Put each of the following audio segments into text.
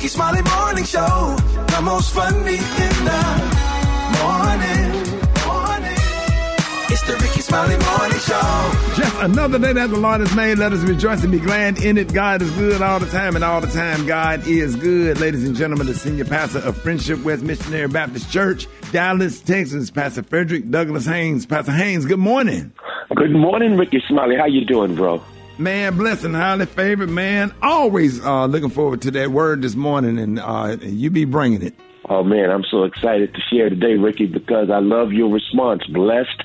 Rickey Smiley Morning Show. The most funny in the morning. It's the Rickey Smiley Morning Show. Just another day that the Lord has made. Let us rejoice and be glad in it. God is good all the time, and all the time, God is good. Ladies and gentlemen, the senior pastor of Friendship West Missionary Baptist Church, Dallas, Texas, Pastor Frederick Douglass Haynes. Pastor Haynes, good morning. Good morning, Rickey Smiley. How you doing, bro? Man, blessing, highly favored, man. Always uh, looking forward to that word this morning, and uh, you be bringing it. Oh man, I'm so excited to share today, Rickey, because I love your response. Blessed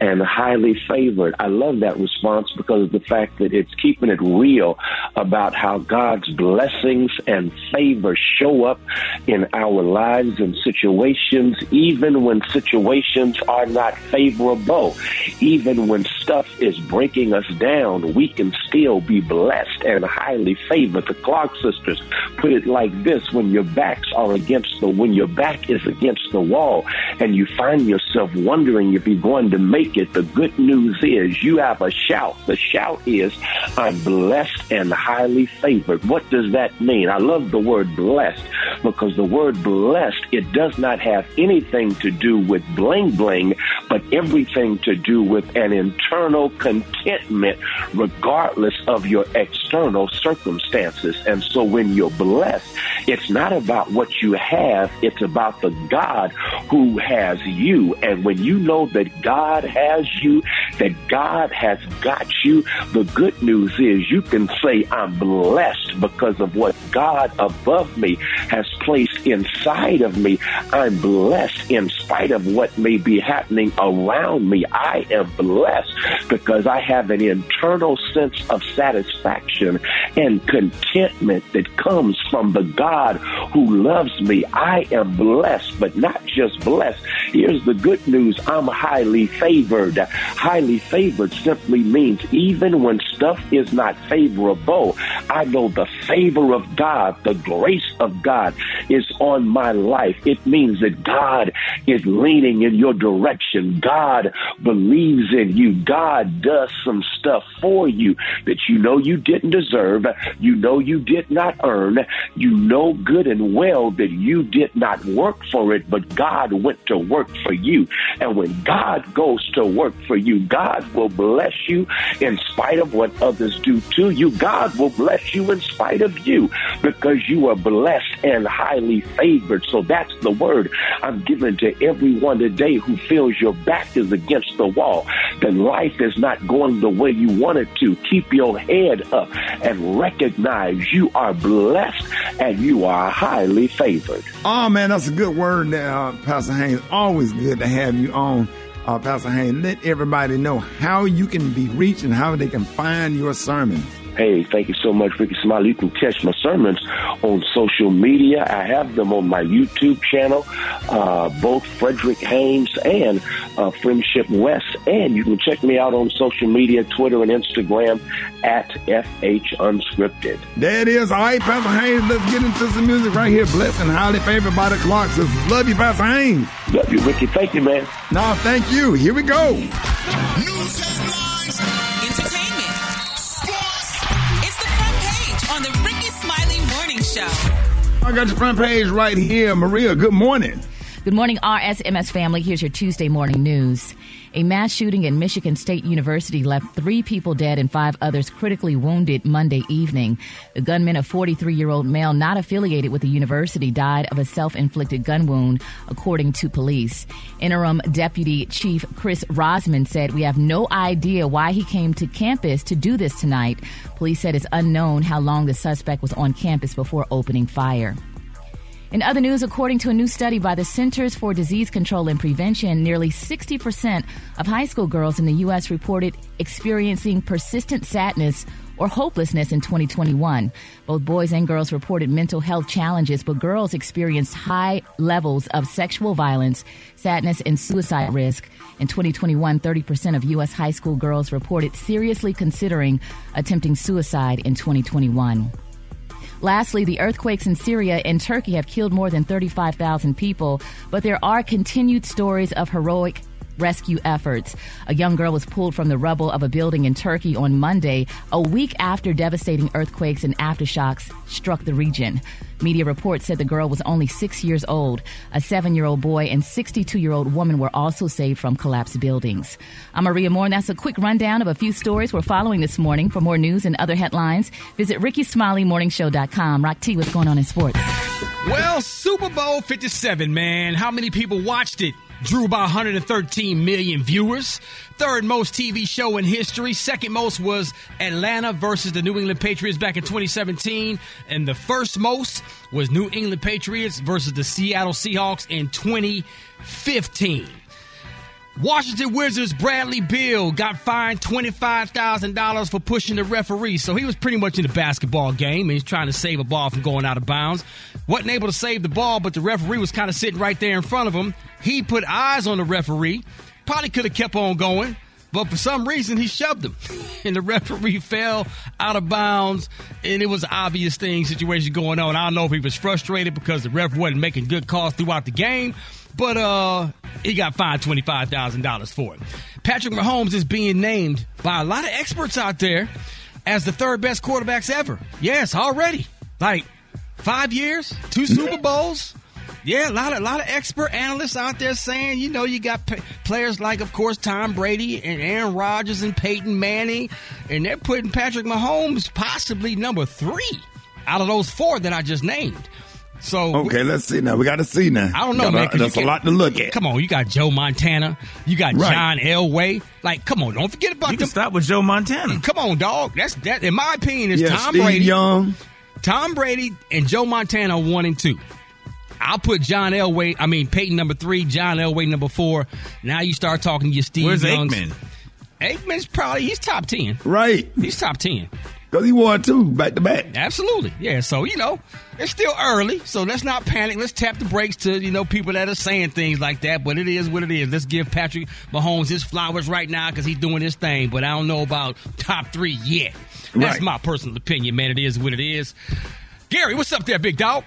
and highly favored. I love that response because of the fact that it's keeping it real about how God's blessings and favor show up in our lives and situations, even when situations are not favorable. Even when stuff is breaking us down, we can still be blessed and highly favored. The Clark sisters put it like this when your backs are against the when your back is against the wall and you find yourself wondering if you're going to make it, the good news is you have a shout. The shout is, I'm blessed and highly favored. What does that mean? I love the word blessed because the word blessed, it does not have anything to do with bling bling, but everything to do with an internal contentment regardless of your external circumstances. And so when you're blessed, it's not about what you have, it's about the God who has you. And when you know that God has you, that God has got you, the good news is you can say, I'm blessed because of what God above me has placed inside of me. I'm blessed in spite of what may be happening around me. I am blessed because I have an internal sense of satisfaction and contentment that comes from the God who loves me. I am blessed, but not just blessed. Here's the good news I'm highly favored. Highly favored simply means even when stuff is not favorable, I know the favor of God, the grace of God is on my life. It means that God is leaning in your direction. God believes in you. God does some stuff for you that you know you didn't deserve, you know you did not earn, you know good and well that you did not work for it, but God went to work for you. And when God goes to work for you, God will bless you in spite of what others do to you. God will bless you in spite of you because you are blessed and highly favored. So that's the word I'm giving to everyone today who feels your back is against the wall, that life is not going the way you want it to. Keep your head up and recognize you are blessed and you are highly favored. Oh, man, that's a good word there, uh, Pastor Haynes. Always good to have you on. Uh, Pastor Haynes, let everybody know how you can be reached and how they can find your sermons. Hey, thank you so much, Rickey Smiley. You can catch my sermons on social media. I have them on my YouTube channel, uh, both Frederick Haynes and uh, Friendship West. And you can check me out on social media, Twitter and Instagram at FH Unscripted. There it is. All right, Pastor Haynes, let's get into some music right here. Blessed and highly favored by the Clarks. Love you, Pastor Haynes. Love you, Rickey. Thank you, man. No, thank you. Here we go. News headlines, Show. I got your front page right here. Maria, good morning. Good morning, RSMS family. Here's your Tuesday morning news. A mass shooting at Michigan State University left three people dead and five others critically wounded Monday evening. The gunman, a 43 year old male not affiliated with the university, died of a self inflicted gun wound, according to police. Interim Deputy Chief Chris Rozman said, We have no idea why he came to campus to do this tonight. Police said it's unknown how long the suspect was on campus before opening fire. In other news, according to a new study by the Centers for Disease Control and Prevention, nearly 60% of high school girls in the U.S. reported experiencing persistent sadness or hopelessness in 2021. Both boys and girls reported mental health challenges, but girls experienced high levels of sexual violence, sadness, and suicide risk. In 2021, 30% of U.S. high school girls reported seriously considering attempting suicide in 2021. Lastly, the earthquakes in Syria and Turkey have killed more than 35,000 people, but there are continued stories of heroic rescue efforts. A young girl was pulled from the rubble of a building in Turkey on Monday, a week after devastating earthquakes and aftershocks struck the region. Media reports said the girl was only six years old. A seven year old boy and 62 year old woman were also saved from collapsed buildings. I'm Maria Moore, and that's a quick rundown of a few stories we're following this morning. For more news and other headlines, visit RickySmileyMorningShow.com. Rock T, what's going on in sports? Well, Super Bowl 57, man. How many people watched it? Drew about 113 million viewers. Third most TV show in history. Second most was Atlanta versus the New England Patriots back in 2017. And the first most was New England Patriots versus the Seattle Seahawks in 2015. Washington Wizards Bradley Beal got fined $25,000 for pushing the referee. So he was pretty much in the basketball game and he's trying to save a ball from going out of bounds. Wasn't able to save the ball, but the referee was kind of sitting right there in front of him. He put eyes on the referee. Probably could have kept on going, but for some reason he shoved him. And the referee fell out of bounds and it was an obvious thing, situation going on. I don't know if he was frustrated because the ref wasn't making good calls throughout the game but uh, he got fined twenty five thousand dollars for it. Patrick Mahomes is being named by a lot of experts out there as the third best quarterbacks ever. Yes, already. Like five years, two Super Bowls. Yeah, a lot of a lot of expert analysts out there saying, you know, you got p- players like, of course, Tom Brady and Aaron Rodgers and Peyton Manning, and they're putting Patrick Mahomes possibly number three out of those four that I just named. So Okay, let's see now. We got to see now. I don't know, Got man. a- That's a can't- lot to look at. Come on, you got Joe Montana, you got Right. John Elway. Like, come on, don't forget about You them. can stop with Joe Montana. Come on, dog. That's that. In my opinion, is Yeah, Tom Steve Brady, Young. Tom Brady, and Joe Montana one and two. I'll put John Elway. I mean Peyton number three, John Elway number four. Now you start talking to your Steve Where's Youngs. Aikman? Aikman's probably he's top ten. Right. He's top ten. Because he won two back to back. Absolutely. Yeah. So, you know, it's still early. So let's not panic. Let's tap the brakes to, you know, people that are saying things like that. But it is what it is. Let's give Patrick Mahomes his flowers right now because he's doing his thing. But I don't know about top three yet. That's Right. my personal opinion, man. It is what it is. Gary, what's up there, big dog?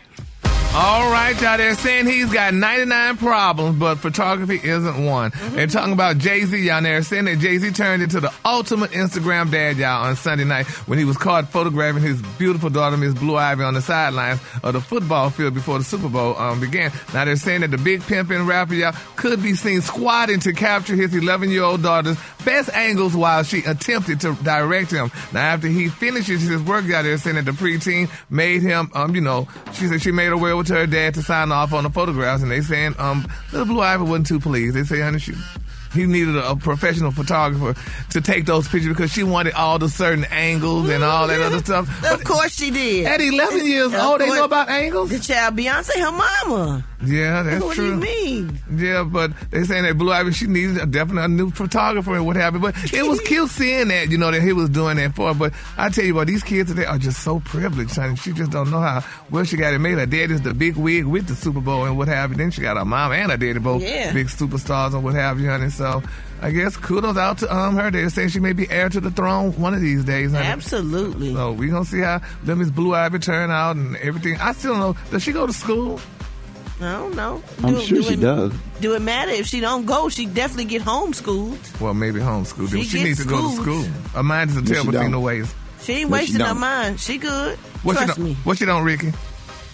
All right, y'all. They're saying he's got 99 problems, but photography isn't one. They're talking about Jay Z, y'all. They're saying that Jay Z turned into the ultimate Instagram dad, y'all, on Sunday night when he was caught photographing his beautiful daughter, Miss Blue Ivy, on the sidelines of the football field before the Super Bowl um, began. Now they're saying that the big pimpin' rapper, y'all, could be seen squatting to capture his 11 year old daughter's best angles while she attempted to direct him. Now after he finishes his work, y'all, they're saying that the preteen made him, um, you know, she said she made her way to her dad to sign off on the photographs, and they saying, um, little Blue Ivy wasn't too pleased. They say, honey, she. He needed a, a professional photographer to take those pictures because she wanted all the certain angles and all that other stuff. Of course she did. At 11 years old, they know about angles? The child Beyonce, her mama. Yeah, that's what true. What do you mean? Yeah, but they saying that Blue Ivy, she needed a, definitely a new photographer and what have you. But it was cute seeing that, you know, that he was doing that for. her. But I tell you what, these kids today are just so privileged, honey. She just don't know how well she got it made. Her daddy's the big wig with the Super Bowl and what have you. Then she got her mom and her daddy both Yeah. big superstars and what have you, honey. So I guess kudos out to um her. They're saying she may be heir to the throne one of these days, honey. Absolutely. So we gonna see how Miss Blue Ivy turn out and everything. I still don't know. Does she go to school? I don't know. I'm Do- sure do she it- does. Do it matter if she don't go? She definitely get homeschooled. Well, maybe homeschooled. She She, needs gets to go to school. Her mind is a terrible thing to waste. She ain't No, she wasting her mind. She good. What Trust she me. What she don't, Rickey?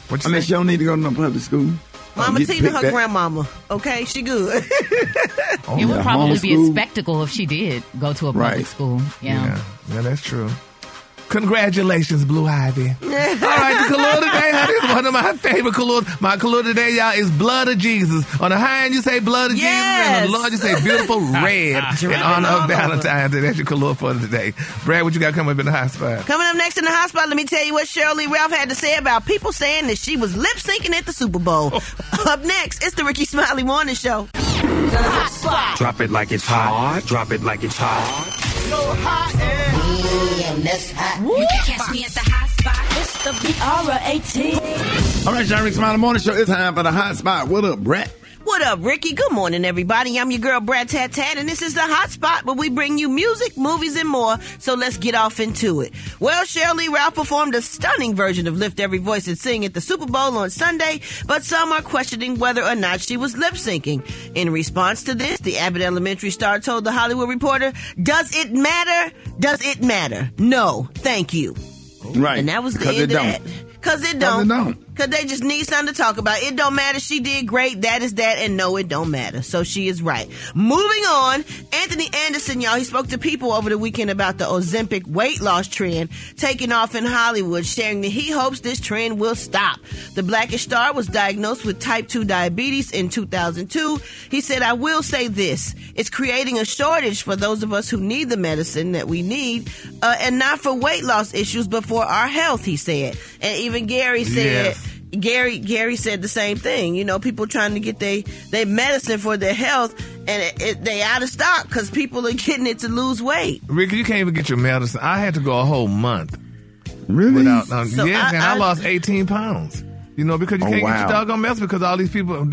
What I mean, she don't need to go to no public school. Mama Get Tina, her back. grandmama. Okay, she good. Oh, It would probably be a spectacle if she did go to a public Right. school. Yeah. Yeah, yeah, that's true. Congratulations, Blue Ivy. All right, the color today, honey, is one of my favorite colors. My color today, y'all, is blood of Jesus. On the high end, you say blood of Jesus, and on the Yes. low, you say beautiful red in honor of. Valentine's Day. That's your color for today. Brat, what you got coming up in the hot spot? Coming up next in the hot spot, let me tell you what Sheryl Lee Ralph had to say about people saying that she was lip syncing at the Super Bowl. Oh. up next, it's the Rickey Smiley Morning Show. Drop it like it's hot. Drop it like it's hot. You can catch me at the hot spot. It's the All right, John Rick Smiley Morning Show. It's time for the hot spot. What up, Brat? What up, Rickey? Good morning, everybody. I'm your girl, Brat Tat Tat, and this is the hot spot where we bring you music, movies, and more. So let's get off into it. Well, Sheryl Lee Ralph performed a stunning version of Lift Every Voice and Sing at the Super Bowl on Sunday, but some are questioning whether or not she was lip syncing. In response to this, the Abbott Elementary star told the Hollywood Reporter, Does it matter? Does it matter? No, thank you. Right. And that was the end it of don't. that. Cause it don't. Cause it don't. Cause they just need something to talk about. It don't matter. She did great. That is that. And no, it don't matter. So she is right. Moving on. Anthony Anderson, y'all, he spoke to people over the weekend about the Ozempic weight loss trend taking off in Hollywood, sharing that he hopes this trend will stop. The blackish star was diagnosed with type 2 diabetes in 2002. He said, I will say this. It's creating a shortage for those of us who need the medicine that we need, uh, and not for weight loss issues, but for our health, he said. And even Gary said. Gary Gary said the same thing. You know, people trying to get they they medicine for their health, and it, it, they out of stock because people are getting it to lose weight. Rick, you can't even get your medicine. I had to go a whole month Really? without. Um, So yes, I- and I, I- lost 18 pounds. You know, because you Oh, can't get wow. your doggone medicine because all these people want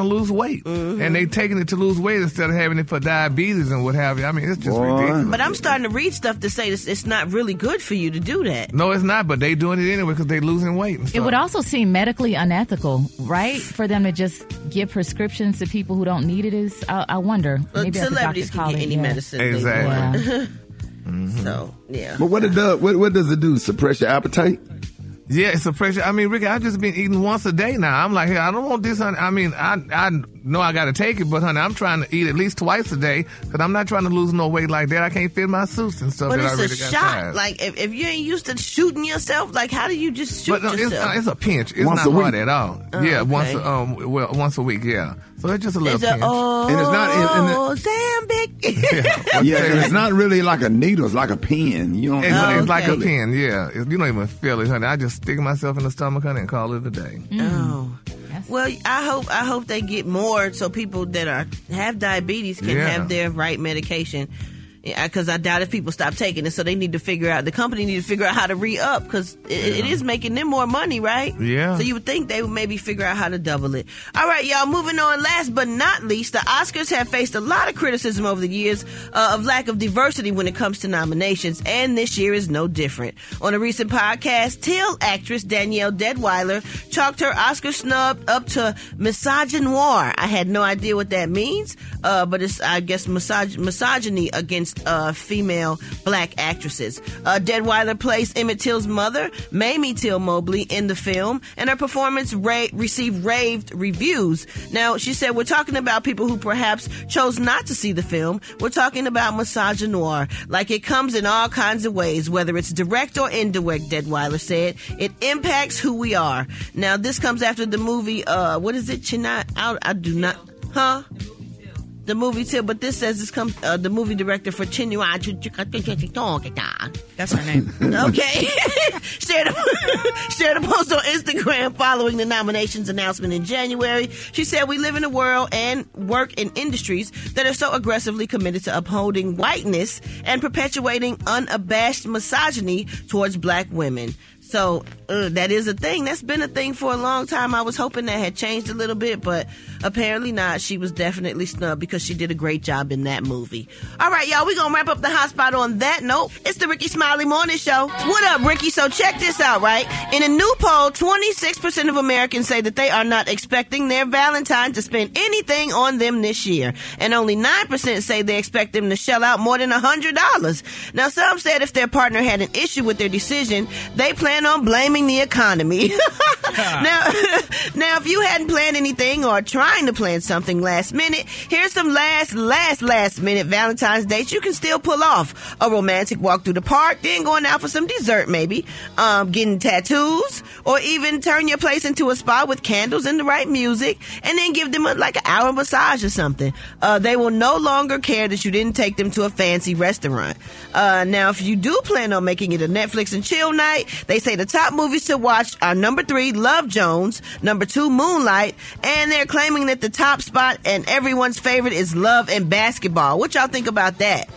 to lose weight, Mm-hmm. and they taking it to lose weight instead of having it for diabetes and what have you. I mean, it's just Boy. ridiculous. But I'm starting to read stuff to say this, it's not really good for you to do that. no, it's not. But they doing it anyway because they losing weight. And It would also seem medically unethical, right, for them to just give prescriptions to people who don't need it. Is I, I wonder. But Maybe celebrities can get any yeah. medicine. they Exactly. Yeah. want. So yeah. But what it does, what, what does it do? Suppress your appetite? Yeah, it's a pressure. I mean, Rickey, I've just been eating once a day now. I'm like, hey, I don't want this, honey. I mean, I I know I got to take it, but honey, I'm trying to eat at least twice a day because I'm not trying to lose no weight like that. I can't fit my suits and stuff But that I it's really a got shot. tired. Like if, if you ain't used to shooting yourself, like how do you just shoot but no, it's, yourself? uh, it's a pinch. It's Once not hard at all. yeah, okay. once um well once a week. Yeah, so it's just a little It's a, oh, And it's not- and- and Ozempic. Yeah, and it's not really like a needle. It's like a pen. You don't. It's, Oh, it's like a okay. pin, yeah. It- you don't even feel it, honey. I just stick myself in the stomach, honey, and call it a day. Oh. Well, I hope I hope they get more so people that are have diabetes can Yeah. have their right medication. Because I doubt if people stop taking it, so they need to figure out. The company need to figure out how to re up because it, it is making them more money, right? Yeah. So you would think they would maybe figure out how to double it. All right, y'all. Moving on. Last but not least, the Oscars have faced a lot of criticism over the years uh, of lack of diversity when it comes to nominations, and this year is no different. On a recent podcast, Till actress Danielle Deadwyler chalked her Oscar snub up to misogynoir. I had no idea what that means, uh, but it's I guess misog- misogyny against uh, female black actresses. Uh, Deadwyler plays Emmett Till's mother, Mamie Till Mobley, in the film, and her performance ra- received raved reviews. Now, she said, We're talking about people who perhaps chose not to see the film. We're talking about misogynoir. Like it comes in all kinds of ways, whether it's direct or indirect, Deadwyler said. It impacts who we are. Now, this comes after the movie, uh, what is it? China, I, I do not, huh? The movie too, but this says this comes uh, the movie director for Chinua. That's her name. Okay, shared a, shared a post on Instagram following the nominations announcement in January. She said, "We live in a world and work in industries that are so aggressively committed to upholding whiteness and perpetuating unabashed misogyny towards black women." So uh, that is a thing. That's been a thing for a long time. I was hoping that had changed a little bit, but apparently not. She was definitely snubbed because she did a great job in that movie. All right, y'all, we're going to wrap up the hot spot on that note. It's the Rickey Smiley Morning Show. What up, Rickey? So check this out, right? In a new poll, 26% of Americans say that they are not expecting their Valentine to spend anything on them this year. And only 9% say they expect them to shell out more than $100. Now, some said if their partner had an issue with their decision, they plan on blaming the economy. now, now, if you hadn't planned anything or trying to plan something last minute, here's some last, last, last minute Valentine's dates you can still pull off. A romantic walk through the park, then going out for some dessert maybe, um, getting tattoos, or even turn your place into a spa with candles and the right music, and then give them a, like an hour massage or something. Uh, they will no longer care that you didn't take them to a fancy restaurant. Uh, now, if you do plan on making it a Netflix and chill night, they say the top movies to watch are number three, Love Jones, number two, Moonlight, and they're claiming that the top spot and everyone's favorite is Love and Basketball. What y'all think about that?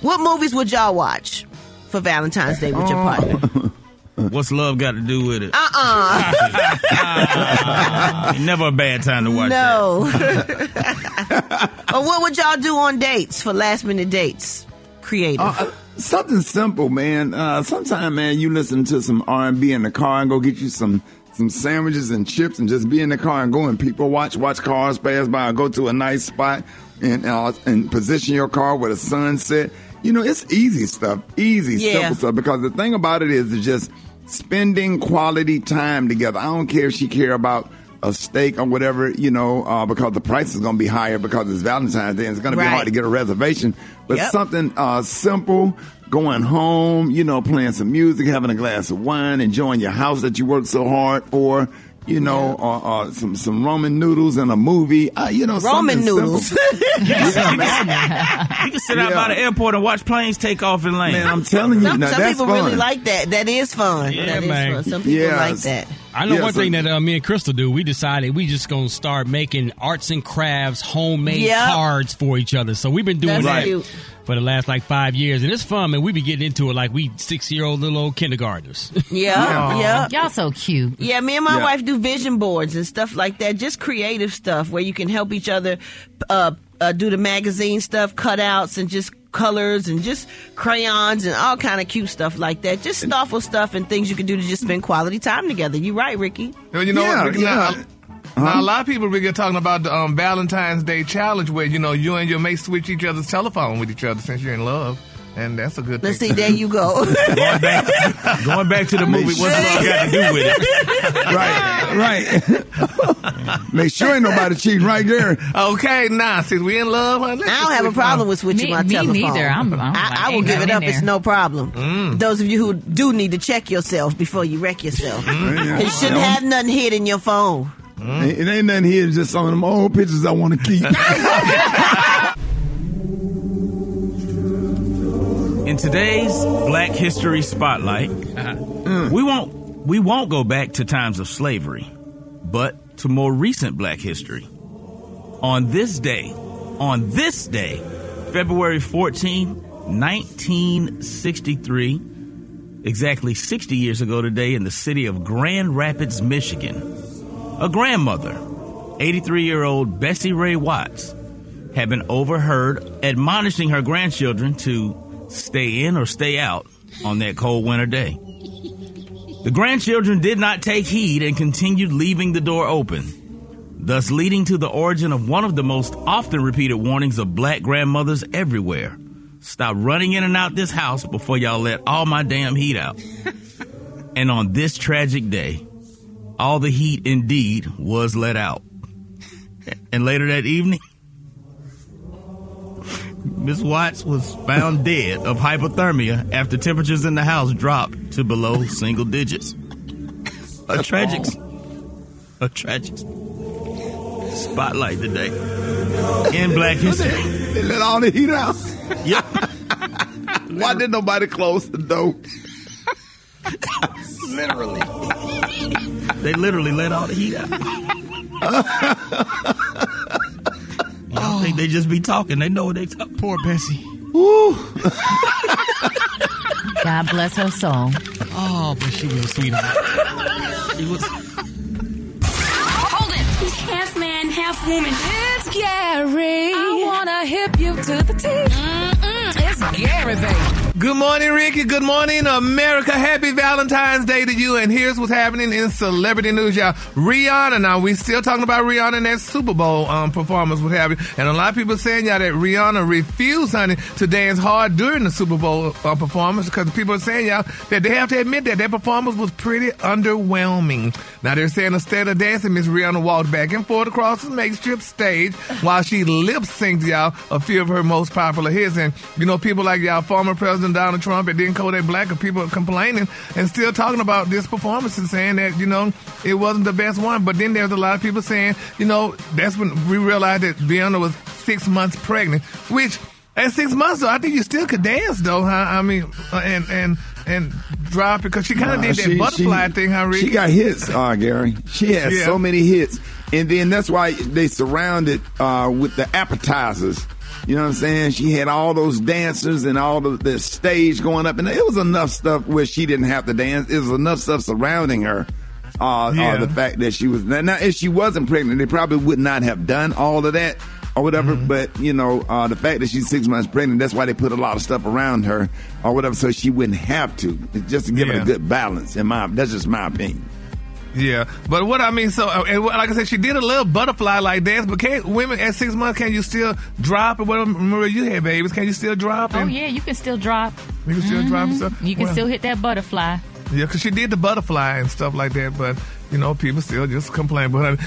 What movies would y'all watch for Valentine's Day with your partner? What's love got to do with it? Uh-uh. Never a bad time to watch no. but what would y'all do on dates for last minute dates? Creative. Uh, something simple, man. Uh, sometime, man, you listen to some R and B in the car and go get you some some sandwiches and chips and just be in the car and go and people watch watch cars pass by or go to a nice spot and uh, and position your car with a sunset. You know, it's easy stuff, easy Yeah. simple stuff. Because the thing about it is, it's just spending quality time together. I don't care if she care about a steak or whatever, you know, uh, because the price is going to be higher because it's Valentine's Day and it's going to be hard to get a reservation. But Yep. something uh, simple, going home, you know, playing some music, having a glass of wine, enjoying your house that you worked so hard for. You know, or, or some some ramen noodles and a movie. Uh, you know, ramen noodles. simple. yeah, man. that. You can sit out Yeah. by the airport and watch planes take off and land. Man, I'm telling you, some now some that's people fun. really like that. That is fun. Yeah, that is man. fun. Some people Yes. like that. I know Yeah, one so- thing that uh, me and Crystal do. We decided we just gonna start making arts and crafts homemade Yep. cards for each other. So we've been doing That's that cute. For the last like five years, and it's fun. Man, we be getting into it like we six year old little old kindergartners. Yeah, yeah. Y'all so cute. Yeah, me and my Yeah. wife do vision boards and stuff like that. Just creative stuff where you can help each other uh, uh, do the magazine stuff, cutouts, and just colors and just crayons and all kind of cute stuff like that. Just thoughtful stuff and things you can do to just spend quality time together. You're right, Rickey. Well, you know Yeah, what? Rickey, now, yeah. now, a lot of people really talking about the um, Valentine's Day challenge where, you know, you and your mate switch each other's telephone with each other since you're in love. And that's a good thing. Let's see, there you go. going back, going back to the movie. What's love got to do with it? right, right. Make sure ain't nobody cheating right there. Okay, now, since we in love, honey, I don't have a problem phones. with switching Me- my me telephone. neither. I'm- I'm I, like, I will ain't give it up. in It's no problem. Mm. Those of you who do need to check yourself before you wreck yourself. Mm. You shouldn't have nothing hidden in your phone. It ain't nothing here. It's just some of them old pictures I want to keep. In today's Black History Spotlight, uh-huh. we won't we won't go back to times of slavery, but to more recent Black history. On this day, on this day, February 14, 1963, exactly 60 years ago today, in the city of Grand Rapids, Michigan, a grandmother, 83 year old Bessie Ray Watts, had been overheard admonishing her grandchildren to stay in or stay out on that cold winter day. The grandchildren did not take heed and continued leaving the door open, thus leading to the origin of one of the most often repeated warnings of black grandmothers everywhere. Stop running in and out this house before y'all let all my damn heat out. and on this tragic day, all the heat indeed was let out. And later that evening, Miss Watts was found dead of hypothermia after temperatures in the house dropped to below single digits. A tragic, a tragic spotlight today in Black history. they let all the heat out. Yep. Why did nobody close the door? literally. They literally let all the heat out. I think they just be talking. They know what they talk. Poor Bessie. God bless her soul. Oh, but she was sweetheart. She was. Hold it. He's half man, half woman. It's Gary. I wanna hip you to the T. Mm-mm, it's Gary, baby. Good morning, Rickey. Good morning, America. Happy Valentine's Day to you. And here's what's happening in celebrity news, y'all. Rihanna. Now, we still talking about Rihanna and that Super Bowl um, performance, what have you. And a lot of people saying, y'all, that Rihanna refused, honey, to dance hard during the Super Bowl uh, performance because people are saying, y'all, that they have to admit that that performance was pretty underwhelming. Now, they're saying instead of dancing, Miss Rihanna walked back and forth across the makeshift stage while she lip synced, y'all, a few of her most popular hits. And, you know, people like y'all, former President Donald Trump and then Kodak Black, are people complaining and still talking about this performance and saying that, you know, it wasn't the best one. But then there's a lot of people saying, you know, that's when we realized that Rihanna was six months pregnant, which at six months though, I think you still could dance though. Huh? I mean, uh, and and and drop because she kind of Nah, did that she- butterfly she- thing. Huh, Rickey? She got hits, uh, Gary. She has Yeah. so many hits, and then that's why they surrounded uh, with the appetizers. You know what I'm saying? She had all those dancers and all the, the stage going up, and it was enough stuff where she didn't have to dance. It was enough stuff surrounding her. Uh, Yeah. uh, the fact that she was now, now, if she wasn't pregnant, they probably would not have done all of that or whatever. Mm-hmm. But you know, uh, the fact that she's six months pregnant, that's why they put a lot of stuff around her or whatever, so she wouldn't have to. Just to give it a good balance. In my, that's just my opinion. Yeah, but what I mean, so uh, and like I said, she did a little butterfly like dance. But can't women at six months can you still drop or whatever? Maria, you had babies. Can you still drop? Oh yeah, you can still drop. You can still drop and stuff? You can Well- still hit that butterfly. Yeah, because she did the butterfly and stuff like that, but you know, people still just complain. But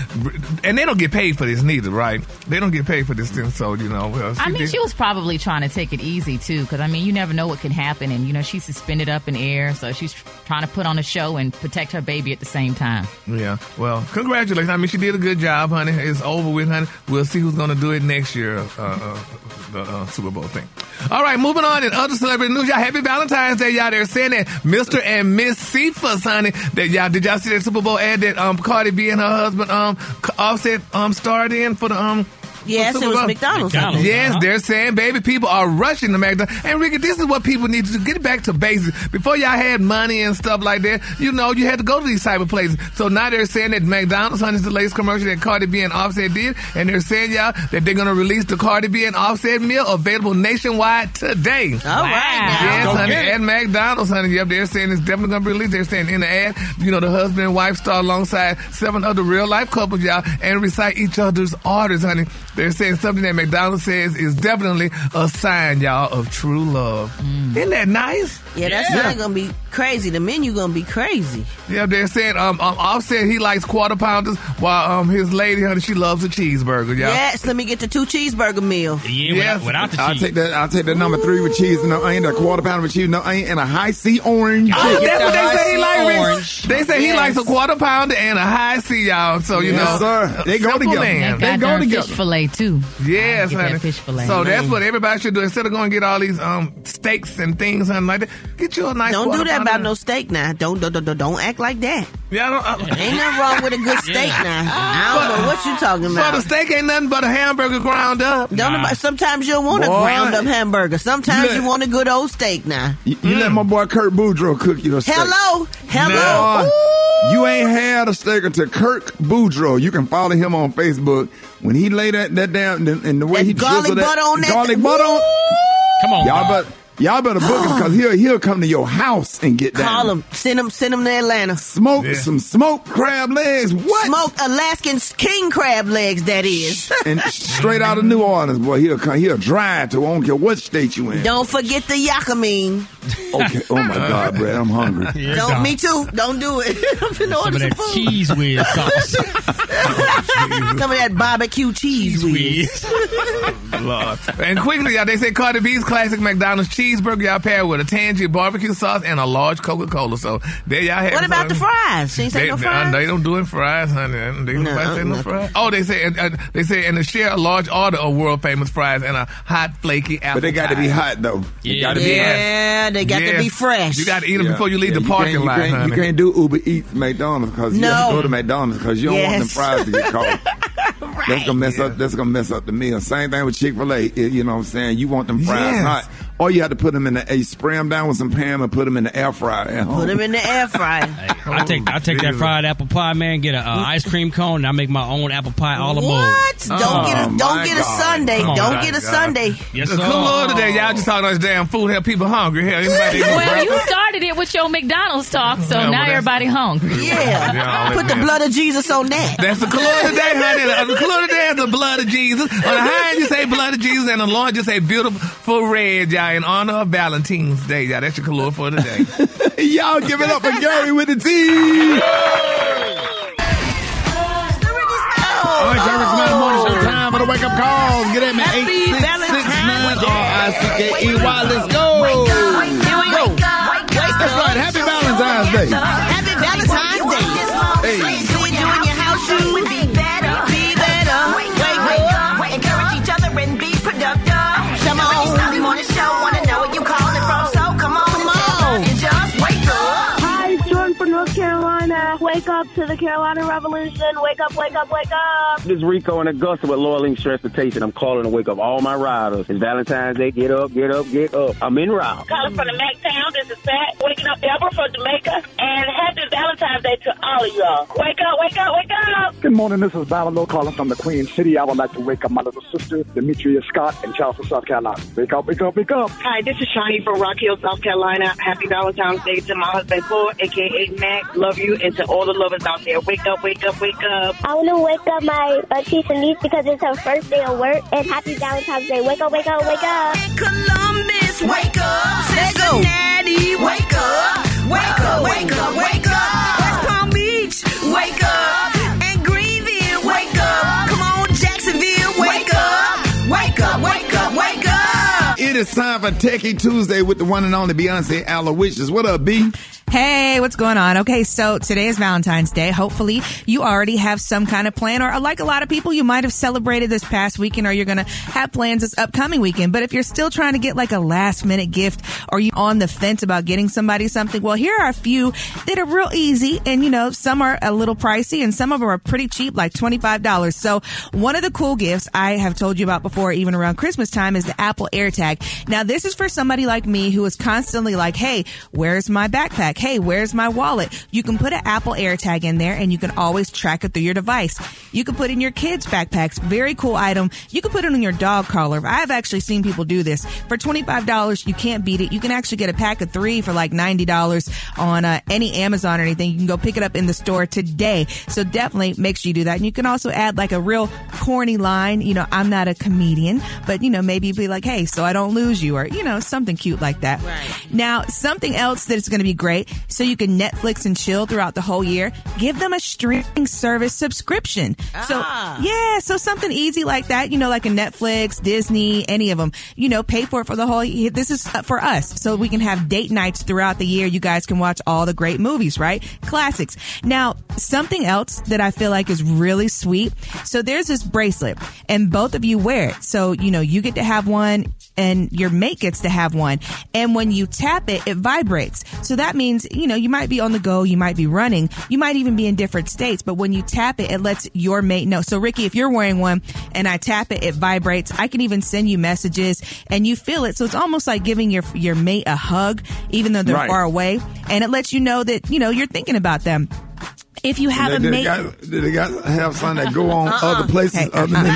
and they don't get paid for this neither, right? They don't get paid for this thing, so you know. Well, I mean, did- she was probably trying to take it easy too, because I mean, you never know what can happen, and you know, she's suspended up in air, so she's trying to put on a show and protect her baby at the same time. Yeah, well, congratulations. I mean, she did a good job, honey. It's over with, honey. We'll see who's going to do it next year, uh, uh, the uh, Super Bowl thing. All right, moving on in other celebrity news. Y'all, happy Valentine's Day, y'all. They're saying that Mr. and Miss Cephus, honey, that y'all, did y'all see that Super Bowl ad that um, Cardi B and her husband um, Offset um, starred in for the um, Yes, it was Bowl? McDonald's, McDonald's. Yes, uh-huh. they're saying, baby, people are rushing to McDonald's. And Rickey, this is what people need to do. Get back to basics. Before y'all had money and stuff like that, you know, you had to go to these type of places. So now they're saying that McDonald's, honey, is the latest commercial that Cardi B and Offset did. And they're saying, y'all, that they're going to release the Cardi B and Offset meal available nationwide today. All right now. Yes, honey, get it. at McDonald's, honey. Yep, they're saying it's definitely going to be released. They're saying in the ad, you know, the husband and wife star alongside seven other real life couples, y'all, and recite each other's orders, honey. They're saying something that McDonald's says is definitely a sign, y'all, of true love. Mm. Isn't that nice? Yeah, that's not gonna be crazy. The menu gonna be crazy. Yeah, they're saying um, um Offset he likes quarter pounders while um his lady honey she loves a cheeseburger, y'all. Yes, let me get the two cheeseburger meal. Yeah, yes. I'll take that. I'll take that number three with cheese and no onion, a quarter pounder with cheese, no onion, and a Hi-C orange. Oh, that's what they say he likes. Orange. They say he likes a quarter pounder and a Hi-C, y'all. So you Yes, know, sir. They go simple together. Man. They go together. Fish fillet too. Yes, Get that fish fillet. So that's Mm. what everybody should do. Instead of going and get all these um steaks and things, honey, like that, get you a nice. Don't do that pounder. about no steak now. Don't don't don't, don't act like that. Yeah, I don't, I, Ain't nothing wrong with a good steak now. I don't know what you talking So about. the steak ain't nothing but a hamburger ground up. Don't nobody- sometimes you don't want a ground up hamburger. Sometimes Look. you want a good old steak now. You, you let mm. my boy Kurt Boudreaux cook you a steak. Hello, hello. Boy, you ain't had a steak until Kirk Boudreaux. You can follow him on Facebook. When he lay that, that down and, and the way That he garlic drizzle that garlic butter on that- garlic butter on. Come on, y'all dog. Better y'all better book him because he'll he'll come to your house and get down. Call him. Send him. Send him to Atlanta. Smoke some smoked crab legs. What? Smoked Alaskan king crab legs. That is. and straight out of New Orleans, boy. He'll come. He'll drive to. I don't care what state you in. don't forget the yakamein. Okay. Oh my God, Brat, I'm hungry. Don't. Me too. Don't do it. I'm finna Some order of some that food. cheese whiz sauce. Some of that barbecue cheese whiz. Lord. And quickly, y'all, they say Cardi B's classic McDonald's cheeseburger, y'all paired with a tangy barbecue sauce and a large Coca Cola. So there y'all have What it. about the fries? She ain't say They, no uh, fries. they don't do it fries, honey. They don't No, say no no. fries. Oh, they say and, and they say and to share a large order of world famous fries and a hot flaky apple. But they got to be hot though. They got to be hot. Yeah, they got to Yes. be fresh. You got to eat them Yeah. before you leave Yeah, the parking lot, you can't, honey. You can't do Uber Eats McDonald's because you have to go to McDonald's because you don't want them fries to get cold. Right. That's gonna mess up. That's gonna mess up the meal. Same thing with Chick Fil A. You know what I'm saying? You want them fries Yes. hot, or you had to put them in the. You spray them down with some Pam and put them in the air fryer. At home. Put them in the air fryer. I take I take that fried apple pie, man. Get a uh, ice cream cone, and I make my own apple pie a la mode. What? Don't Oh, get a don't get a God. sundae. Come on, don't my get a God. sundae. Yes, the sir. cool order today, y'all just talking about this damn food, have people hungry. Hell, anybody eat Well, you started it with your McDonald's talk, so Yeah, well, now that's- everybody hungry. Yeah. Yeah, Put the yeah. blood of Jesus on that. That's the color today, honey. The color today is the blood of Jesus. On the high end, you say blood of Jesus, and the Lord just say beautiful red, y'all, in honor of Valentine's Day, y'all. That's your color for today. Y'all give it up for Gary with the T. All right, Jerry Smiley Morning Show time for the wake up calls. Get at me. Happy 8669 R-I-C-K-E-Y. Let's go. Here we go. That's right. Happy Valentine's Day. Calling from? So come on, Come and tell on. us and just wake up. Hi, it's Jordan from North Carolina. Carolina. Wake up to the Carolina Revolution. Wake up, wake up, wake up. This is Rico in Augusta with Loyal Links Transportation. I'm calling to wake up all my riders. It's Valentine's Day. Get up, get up, get up. I'm in route. Calling from the Mac Town. This is Pat. Waking up Deborah from Jamaica. And happy Valentine's Day to all of y'all. Wake up, wake up, wake up. Good morning. This is Valano calling from the Queen City. I would like to wake up my little sister, Demetria Scott, in Charleston, South Carolina. Wake up, wake up, wake up. Hi, this is Shawnee from Rock Hill, South Carolina. Happy Valentine's Day to my husband, Cole, aka Mac. Love you, and to all the lovers out there. Wake up, wake up, wake up. I want to wake up my auntie Denise because it's her first day of work. And happy Valentine's Day. Wake up, wake up, wake up. Columbus, wake up. Cincinnati, wake up. Wake up, wake up, wake up. West Palm Beach, wake up. It is time for Techie Tuesday with the one and only Beyonce Alowishus. What up, B? Hey, what's going on? Okay, so today is Valentine's Day. Hopefully, you already have some kind of plan, or like a lot of people, you might have celebrated this past weekend, or you're going to have plans this upcoming weekend. But if you're still trying to get like a last minute gift, or you on the fence about getting somebody something, well, here are a few that are real easy, and you know, some are a little pricey, and some of them are pretty cheap, like twenty five dollars. So one of the cool gifts I have told you about before, even around Christmas time, is the Apple AirTag. Now, this is for somebody like me who is constantly like, "Hey, where's my backpack? Hey, where's my wallet? You can put an Apple AirTag in there and you can always track it through your device. You can put in your kids' backpacks. Very cool item. You can put it on your dog collar. I've actually seen people do this. For $25, you can't beat it. You can actually get a pack of three for like $90 on uh, any Amazon or anything. You can go pick it up in the store today. So definitely make sure you do that. And you can also add like a real corny line. You know, I'm not a comedian, but you know, maybe be like, hey, so I don't lose you or, you know, something cute like that. Right. Now, something else that's going to be great. So you can Netflix and chill throughout the whole year. Give them a streaming service subscription. So ah. yeah, so something easy like that, you know, like a Netflix, Disney, any of them, you know, pay for it for the whole year. This is for us. So we can have date nights throughout the year. You guys can watch all the great movies, right? Classics. Now, something else that I feel like is really sweet. So there's this bracelet and both of you wear it. So, you know, you get to have one and your mate gets to have one. And when you tap it, it vibrates. So that means, you know, you might be on the go, you might be running, you might even be in different states, but when you tap it, it lets your mate know. So Rickey, if you're wearing one and I tap it, it vibrates. I can even send you messages and you feel it. So it's almost like giving your, your mate a hug, even though they're Right. far away. And it lets you know that, you know, you're thinking about them. If you have Did a mate. got, did they got have some that go on Uh-uh. other places Okay. other than now,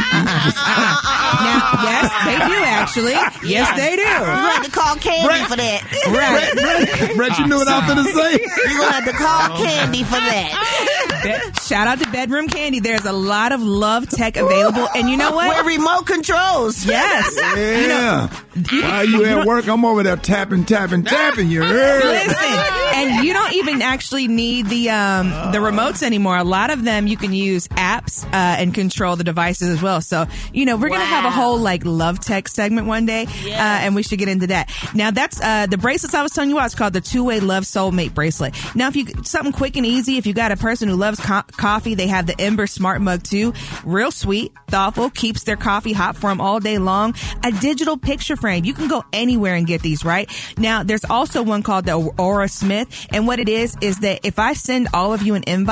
yes, they do actually. Yes, they do. You're gonna have to call Candy for that. Right. Brat, Brat, you knew what I was gonna say. You're gonna have to call Candy for that. Be- Shout out to Bedroom Candy. There's a lot of love tech available, and you know what? With remote controls. Yes. You know, Yeah. While you at work, I'm over there tapping, tapping, tapping. You heard? Listen, and you don't even actually need the um, the remotes anymore. A lot of them you can use apps uh, and control the devices as well. So you know we're gonna have a whole like love tech segment one day, uh, and we should get into that. Now that's uh, the bracelets I was telling you about. It's called the two way love soulmate bracelet. Now if you something quick and easy, if you got a person who loves co- coffee, they have the Ember Smart Mug too. Real sweet, thoughtful, keeps their coffee hot for them all day long. A digital picture frame. You can go anywhere and get these, right? Now, there's also one called the Aura Smith. And what it is, is that if I send all of you an invite,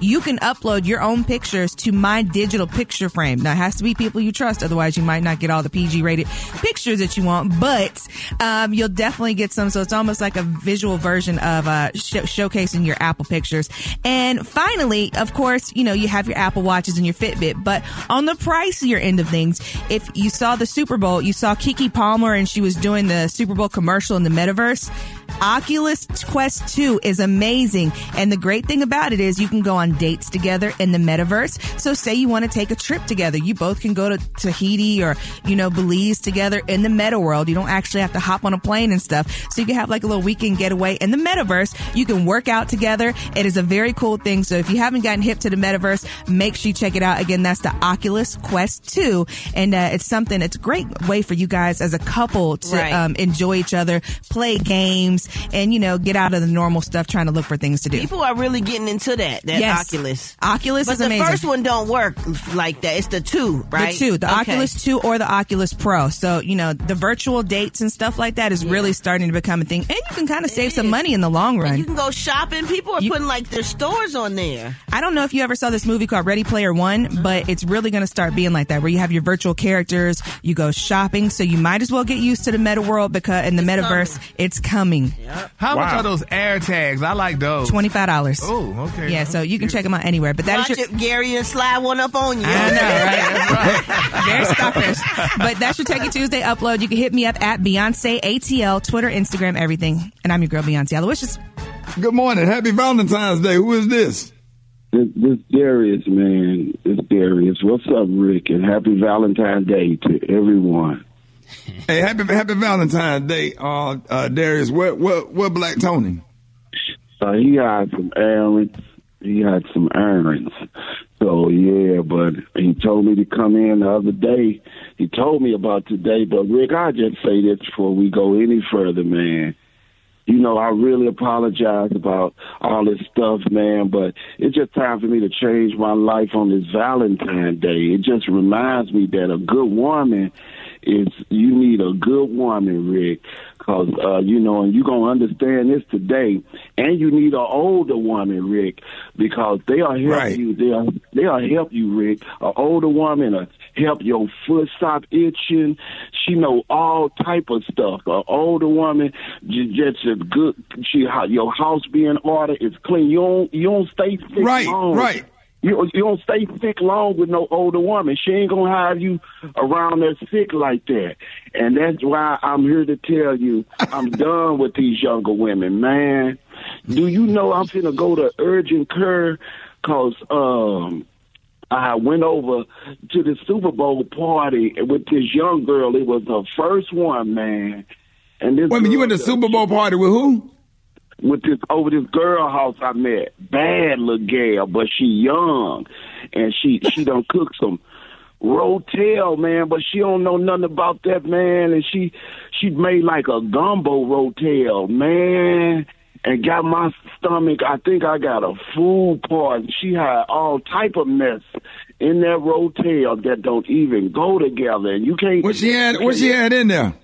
you can upload your own pictures to my digital picture frame. Now, it has to be people you trust. Otherwise, you might not get all the PG rated pictures that you want, but, um, you'll definitely get some. So it's almost like a visual version of, uh, show showcasing your Apple pictures. And finally, of course, you know, you have your Apple watches and your Fitbit, but on the pricier end of things, if you saw the Super Bowl, you saw Keke Palmer and she was doing the Super Bowl commercial in the metaverse. Oculus Quest 2 is amazing. And the great thing about it is you can go on dates together in the metaverse. So say you want to take a trip together. You both can go to Tahiti or, you know, Belize together in the meta world. You don't actually have to hop on a plane and stuff. So you can have like a little weekend getaway in the metaverse. You can work out together. It is a very cool thing. So if you haven't gotten hip to the metaverse, make sure you check it out. Again, that's the Oculus Quest 2. And uh, it's something, it's a great way for you guys as a couple to Right. um, enjoy each other, play games, games and, you know, get out of the normal stuff trying to look for things to do. People are really getting into that. That Yes. Oculus. Oculus but is the amazing. first one don't work like that. It's the two, right? The two, the Okay. Oculus 2 or the Oculus Pro. So, you know, the virtual dates and stuff like that is really starting to become a thing. And you can kind of save some money in the long run. You can go shopping. People are putting like their stores on there. I don't know if you ever saw this movie called Ready Player One, but it's really going to start being like that, where you have your virtual characters, you go shopping, so you might as well get used to the meta world because in the metaverse, it's coming. How much are those air tags? I like those. Twenty five dollars. Oh, okay. Yeah, so you can check them out anywhere. But that Watch is your, it, Gary, and slide one up on you. I know, right? They're stalkers. But that's your Techie Tuesday upload. You can hit me up at Beyonce ATL, Twitter, Instagram, everything. And I'm your girl Beyonce Alowishus. Good morning. Happy Valentine's Day. Who is this? This, this Darius, man. It's Darius. What's up, Rick? And happy Valentine's Day to everyone. Hey, happy Happy Valentine's Day, uh, uh, Darius. What what what Black Tony? So he had some errands. He had some errands. So yeah, but he told me to come in the other day. He told me about today, but Rick, I just say this before we go any further, man. You know, I really apologize about all this stuff, man, but it's just time for me to change my life on this Valentine's Day. It just reminds me that a good woman is, you need a good woman, Rick, because, uh, you know, and you're going to understand this today. And you need an older woman, Rick, because they'll help Right. you. They'll, they'll help you, Rick. An older woman will help your foot stop itching. She know all type of stuff. An older woman just as good. She your house be in order. It's clean. You don't you don't stay sick Right, long. right. You you don't stay sick long with no older woman. She ain't gonna have you around there sick like that. And that's why I'm here to tell you I'm done with these younger women, man. Do you know I'm gonna go to urgent care cause um I went over to the Super Bowl party with this young girl. It was her first one, man. And this Wait a minute, you went to Super Bowl party with who? With this over this girl house I met. Bad little gal, but she young, and she she done cook some rotel, man. But she don't know nothing about that, man. And she she made like a gumbo rotel, man. And got my stomach. I think I got a food poison. She had all type of mess in that rotel that don't even go together. And you can't. What she had? What she had in there?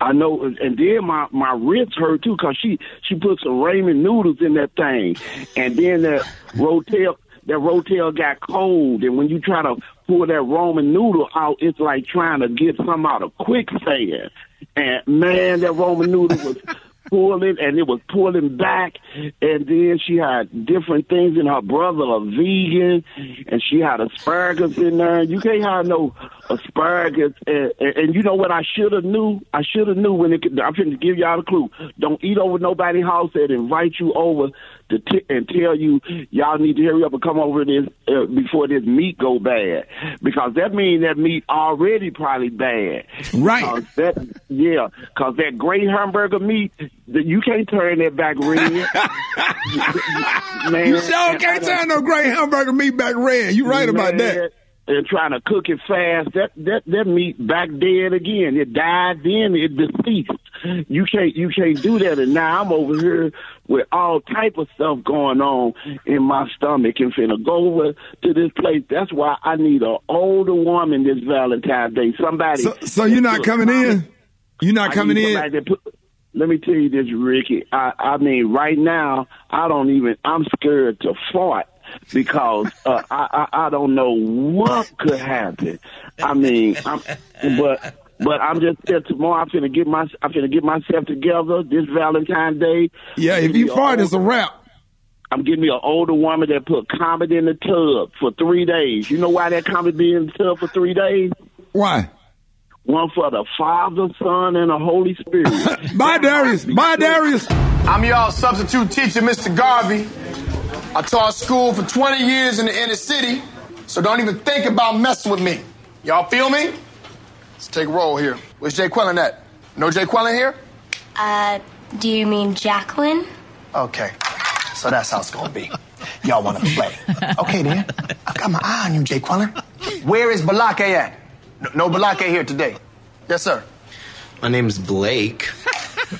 I know, and then my my wrist hurt too because she she put some ramen noodles in that thing, and then that rotel that rotel got cold, and when you try to pull that ramen noodle out, it's like trying to get some out of quicksand. And man, that ramen noodle was pulling, and it was pulling back, and then she had different things in her brother a vegan, and she had asparagus in there. You can't have no asparagus, and, and, and you know what I should have knew? I should have knew when it. I'm trying to give y'all a clue. Don't eat over nobody's house that invite you over to t- and tell you y'all need to hurry up and come over this uh, before this meat go bad, because that means that meat already probably bad. Right. Cause that yeah, cause that great hamburger meat, that you can't turn that back red. Man, You sure can't turn no great hamburger meat back red. You right about that. And trying to cook it fast, that that that meat back dead again. It died then, it deceased. You can't you can't do that. And now I'm over here with all type of stuff going on in my stomach and finna go over to this place. That's why I need an older woman this Valentine's Day. Somebody. So, so you're not coming in? You're not I coming in? somebody that put- let me tell you this, Rickey. I, I mean, right now, I don't even. I'm scared to fart because uh, I, I I don't know what could happen. I mean, I'm, but but I'm just there tomorrow. I'm gonna get my I'm gonna get myself together this Valentine's Day. Yeah, if you fart, it's a wrap. I'm getting me an older woman that put comedy in the tub for three days. You know why that comedy be in the tub for three days? Why? One for the Father, Son, and the Holy Spirit. Bye, Darius. Bye, Darius. I'm y'all substitute teacher, Mr. Garvey. I taught school for 20 years in the inner city, so don't even think about messing with me. Y'all feel me? Let's take a roll here. Where's Jay Quellen at? No Jay Quellen here? Uh, do you mean Jacqueline? Okay, so that's how it's gonna be. Y'all wanna play. Okay then. I got my eye on you, Jay Quellen. Where is Balake at? No, no Balake here today. Yes, sir. My name's Blake.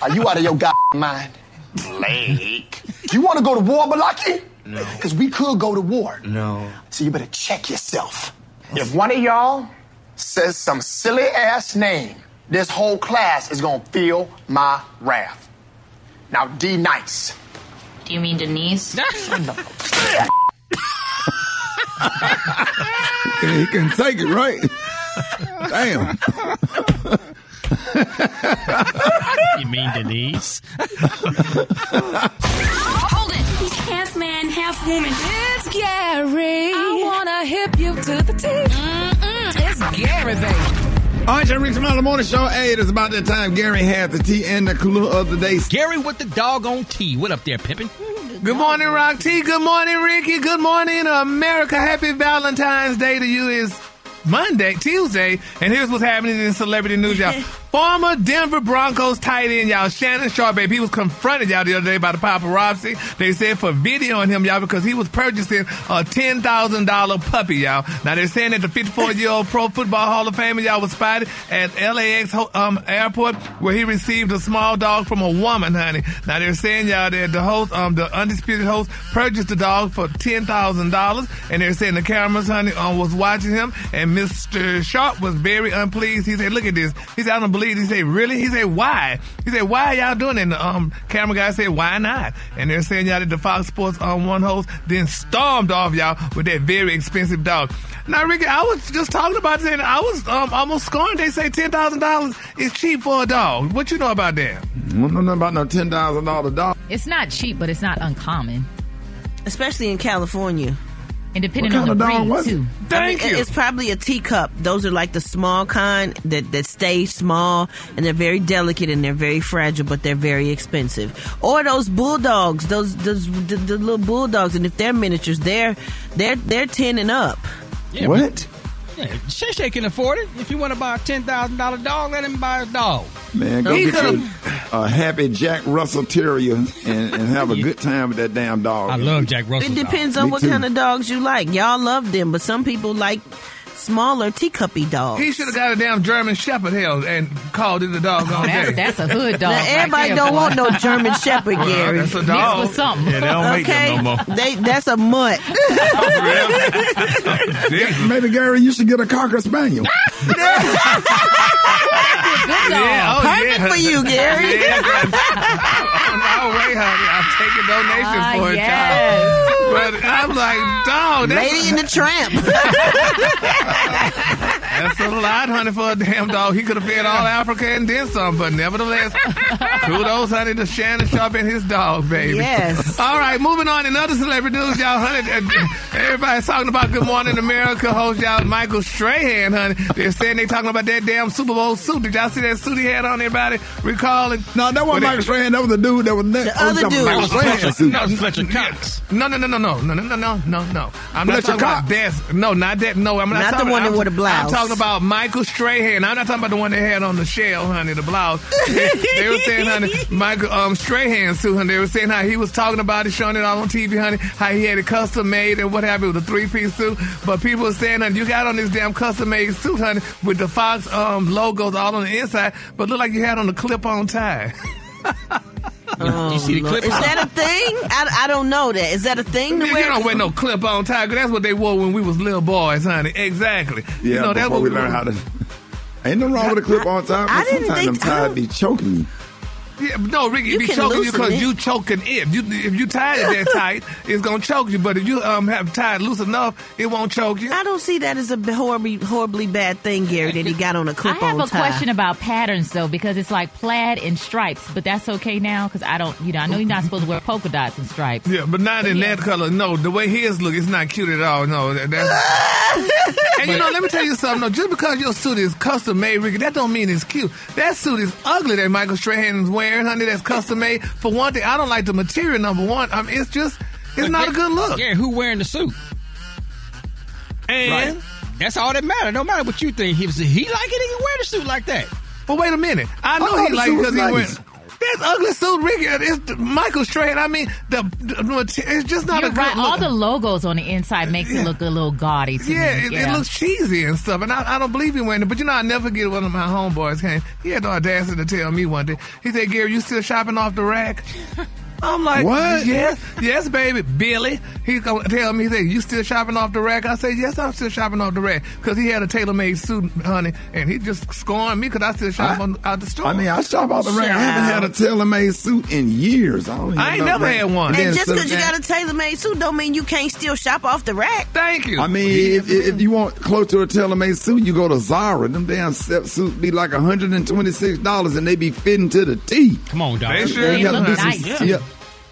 Are you out of your god mind? Blake. You want to go to war, Balaki? No. Because we could go to war. No. So you better check yourself. If one of y'all says some silly ass name, this whole class is gonna feel my wrath. Now, D nice. Do you mean Denise? No. He can take it, right? Damn. you mean Denise? Hold it. He's half man, half woman. It's Gary. I wanna hip you to the teeth. Mm-mm. It's Gary, baby. All right, y'all reach from the morning show. Hey, it's about that time. Gary had the tea and the clue of the day. Gary with the doggone tea. What up there, Pippin? Good morning, Rock T. Good morning, Rickey. Good morning, America. Happy Valentine's Day to you. Is Monday, Tuesday, and here's what's happening in celebrity news, y'all. Former Denver Broncos tight end, y'all, Shannon Sharpe, baby, he was confronted, y'all, the other day by the paparazzi. They said for videoing him, y'all, because he was purchasing a $10,000 puppy, y'all. Now, they're saying that the 54-year-old Pro Football Hall of Famer, y'all, was spotted at LAX um, airport where he received a small dog from a woman, honey. Now, they're saying, y'all, that the host, um, the undisputed host purchased the dog for $10,000, and they're saying the cameras, honey, um, was watching him, and Mr. Sharpe was very unpleased. He said, look at this. He said, I don't believe He said, really? He said, why? He said, why y'all doing it? And the um, camera guy said, why not? And they're saying y'all that the Fox Sports um, one host then stormed off y'all with that very expensive dog. Now, Rickey, I was just talking about this and I was um, almost scorned. They say $10,000 is cheap for a dog. What you know about that? I don't know nothing about no $10,000 dog. It's not cheap, but it's not uncommon. Especially in California. And depending What on the kind of dog breed, was it? too. I mean, It's probably a teacup. Those are like the small kind that, that stay small and they're very delicate and they're very fragile, but they're very expensive. Or those bulldogs, those those the, the little bulldogs, and if they're miniatures, they're they're they're ten and up. Yeah, what? Yeah, Shay Shay can afford it. If you want to buy a $10,000 dog, let him buy a dog. Man, go He get could've- you a happy Jack Russell Terrier and, and have a good time with that damn dog. I love Jack Russell. It depends on Me what too. kind of dogs you like. Y'all love them, but some people like smaller teacuppy dogs. He should have got a damn German Shepherd hell and called it a dog all That- that's a hood dog Now, right everybody there, don't boy. want no German Shepherd, Well, Gary. That's a Mixed dog. with something. Yeah, they don't make okay, them no more. They, that's a mutt. Maybe Gary, you should get a cocker spaniel. Yeah, oh, Perfect yeah. for you, Gary. Yeah, on my way, honey. I'm taking donations Ah, for a yes. child. But I'm like, dog, Lady in the Tramp. That's a lot, honey, for a damn dog. He could have fed all Africa and then some, but nevertheless, kudos, honey, to Shannon Sharpe and his dog, baby. Yes. All right, moving on in other celebrity news, y'all, honey. uh, Everybody's talking about Good Morning America host, y'all, Michael Strahan, honey. They're saying they talking about that damn Super Bowl suit. Did y'all see that suit he had on? Everybody recalling? No, that wasn't Michael Strahan. That was the dude that was next. The other dude. Michael Strahan suit. No, Fletcher Cox. No, no, no, no, no, no, no, no, no, no, no. I'm not Fletcher talking about that. No, not that. No, I'm not, Not the one that wore the blouse. I'm talking about Michael Strahan. I'm not talking about the one they had on the shell, honey, the blouse. they, they were saying, honey, Michael um, Strahan suit, honey. They were saying how he was talking about it, showing it all on TV, honey, how he had it custom made and what have you, with a three piece suit. But people were saying, honey, you got on this damn custom made suit, honey, with the Fox um, logos all on the inside, but look like you had on a clip on tie. Oh, Lord. Is that a thing? I, I don't know that. Is that a thing to You, wear? you don't wear no clip on tie. 'cause That's what they wore when we was little boys, honey. Exactly. Yeah, you know, that's before what we learned how to. Ain't nothing wrong with a clip on time. I didn't sometimes think- I ties don't- be choking me. Yeah, no, Rickey, You be choking you because it. you choking it. You, if you tie it that tight, it's gonna choke you. But if you um have tied loose enough, it won't choke you. I don't see that as a horribly, horribly bad thing, Gary, that he got on a clip I have on a tie. question about patterns though, because it's like plaid and stripes, but that's okay now because I don't, you know, I know you're not supposed to wear polka dots and stripes. Yeah, but not in that color. No, the way his look, it's not cute at all. No, that, that's. and you know, let me tell you something. No, just because your suit is custom made, Rickey, that don't mean it's cute. That suit is ugly that Michael Strahan is wearing, honey. That's custom made. For one thing, I don't like the material. Number one, I mean, it's just, it's not a good look. Yeah, who wearing the suit? And that's all that matters. No matter what you think. If he like it, he can wear the suit like that. But wait a minute. I know Oh, he like suit because was he nice. Went. That that ugly suit, Rickey, it's Michael Strahan. I mean, the, the it's just not You're a good right. All the logos on the inside makes it look a little gaudy to Yeah, me. it, it looks cheesy and stuff, and I, I don't believe he wearing it. But you know, I never get one of my homeboys came. He had the audacity to tell me one day. He said, "Gary, you still shopping off the rack?" I'm like, What? Yes, yes, baby. Billy, he gonna tell me, he said, "You still shopping off the rack?" I said, "Yes, I'm still shopping off the rack," because he had a tailor-made suit, honey, and he just scorned me because I still shop I- on, out the store. I mean, I shop out the rack. I haven't had a tailor-made suit in years. I, don't even I ain't know never that. had one. Then And just sit because you got a tailor-made suit don't mean you can't still shop off the rack. Thank you. I mean, if, if you want close to a tailor-made suit, you go to Zara. Them damn set suits be like $126 and they be fitting to the T. Come on, dog. They sure Yeah, you do. to do nice, some, too. yeah.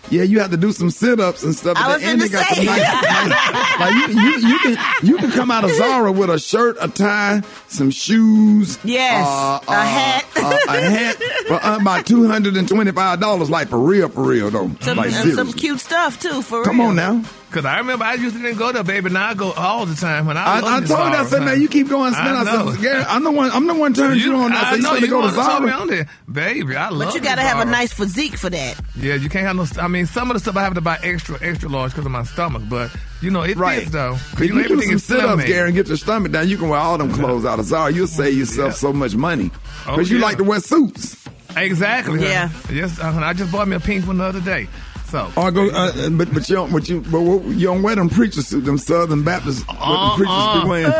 Yeah, you have to do some sit-ups and stuff. I was then- and they got some say. nice- nice- like you, you, you can you can come out of Zara with a shirt, a tie, some shoes. Yes, uh, a hat. uh, a hat for uh, about two hundred and twenty-five dollars. Like for real, for real though. Some, like and some cute stuff too. For Come real. on now. Cause I remember I used to didn't go there, baby. Now I go all the time. When I, I, love I this told you, I said, man, you keep going spend. I, I know. said, Gary, I'm the one. I'm the one turning you, on. I said, you know want to you go to wanna me Zara? on there, baby. I love. But you got to this have a nice physique for that. Yeah, you can't have no. I mean, some of the stuff I have to buy extra, extra large because of my stomach. But you know, it Right. fits though. 'Cause If You know, you do some sit-ups. Gary, and get your stomach down, you can wear all them clothes out of Zara. You'll save yourself Yeah. so much money Oh, because you yeah. like to wear suits. Exactly. Yeah. Yes, uh, I just bought me a pink one the other day. So. Or go, uh, but but you don't, but you, but what- you don't wear them preacher suits, them Southern Baptist, what Uh-uh. the preachers be wearing.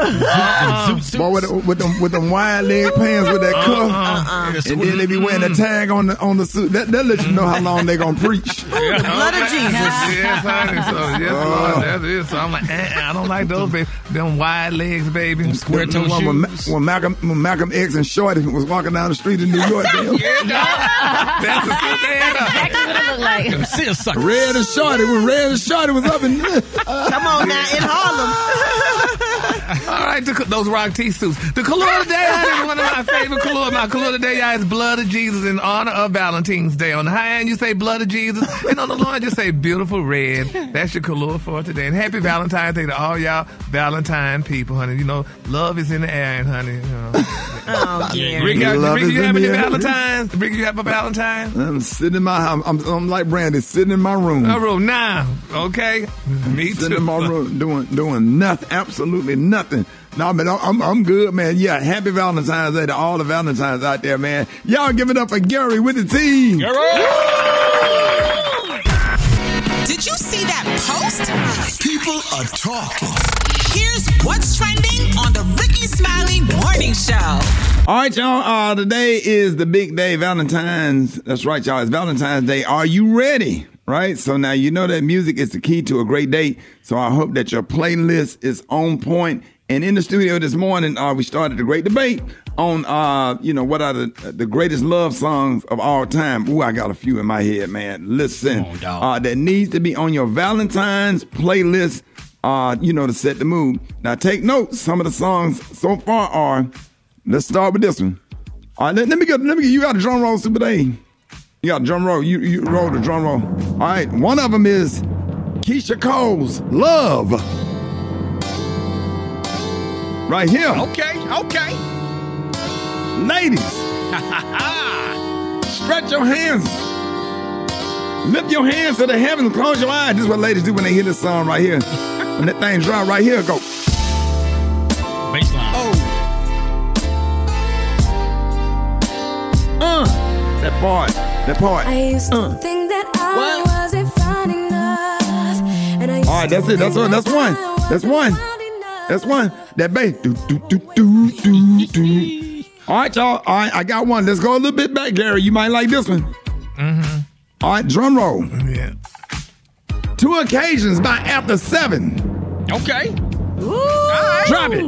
Boy, with, the, with them with them wide leg pants with that cuff, Uh-uh. and then they be wearing a tag on the on the suit. That that let you know how long they gonna preach. The blood of Jesus. yes, honey. So yes, Oh. Lord, that's. So I'm like, eh, eh, I don't like those, baby. Them wide legs, baby. Square toe When, when, shoes. when Malcolm when Malcolm X and Shorty was walking down the street in New York, damn, Yeah, dog. That's a suit they had on. Exactly what it looked like. Them. Red and Shorty when Red and Shorty was up in. Come on now, in Harlem. All right, the, those rock tea suits. The color of the day honey, is one of my favorite color. My color of the day is blood of Jesus in honor of Valentine's Day. On the high end, you say blood of Jesus, and on the low end, you say beautiful red. That's your color for today. And happy Valentine's Day to all y'all Valentine people, honey. You know, love is in the air, and honey. You know. Oh, Gary. Rickey, Love Rickey, is you have the any air. Valentines? Rickey, you have a Valentine? I'm sitting in my I'm, I'm, I'm like Brandy, sitting in my room. My room now, okay? Me Sitting too. in my room doing doing nothing, absolutely nothing. No, man, I'm I'm good, man. Yeah, happy Valentine's Day to all the Valentines out there, man. Y'all give it up for Gary with the team. Did you see that post? People are talking. Here's what's trending on the Rickey Smiley Morning Show. All right, y'all. Uh, today is the big day, Valentine's. That's right, y'all. It's Valentine's Day. Are you ready? Right. So now you know that music is the key to a great date. So I hope that your playlist is on point. And in the studio this morning, uh, we started a great debate on, uh, you know, what are the the greatest love songs of all time. Ooh, I got a few in my head, man. Listen, on, uh, that needs to be on your Valentine's playlist. Uh, you know, to set the mood. Now, take notes. Some of the songs so far are. Let's start with this one. All right, let, let me get. Let me get. You out of drum roll, Super A. You got drum roll. You you roll the drum roll. All right. One of them is Keyshia Cole's "Love." Right here, Okay, okay. ladies. Stretch your hands. Lift your hands to the heavens. Close your eyes. This is what ladies do when they hear this song right here. When that thing drop right here, go. Baseline. Oh. Uh, that part. That part. I used to Uh. think that I wasn't fine enough. And I used All right, that's it. That's one. That's one. That's wasn't one. That's one. That bass. Do, do, do, do, do, do. All right, y'all. All right, I got one. Let's go a little bit back, Gary. You might like this one. Mm-hmm. All right, drum roll. Yeah. Two occasions by after seven. Okay. Ooh. All right. Drop it.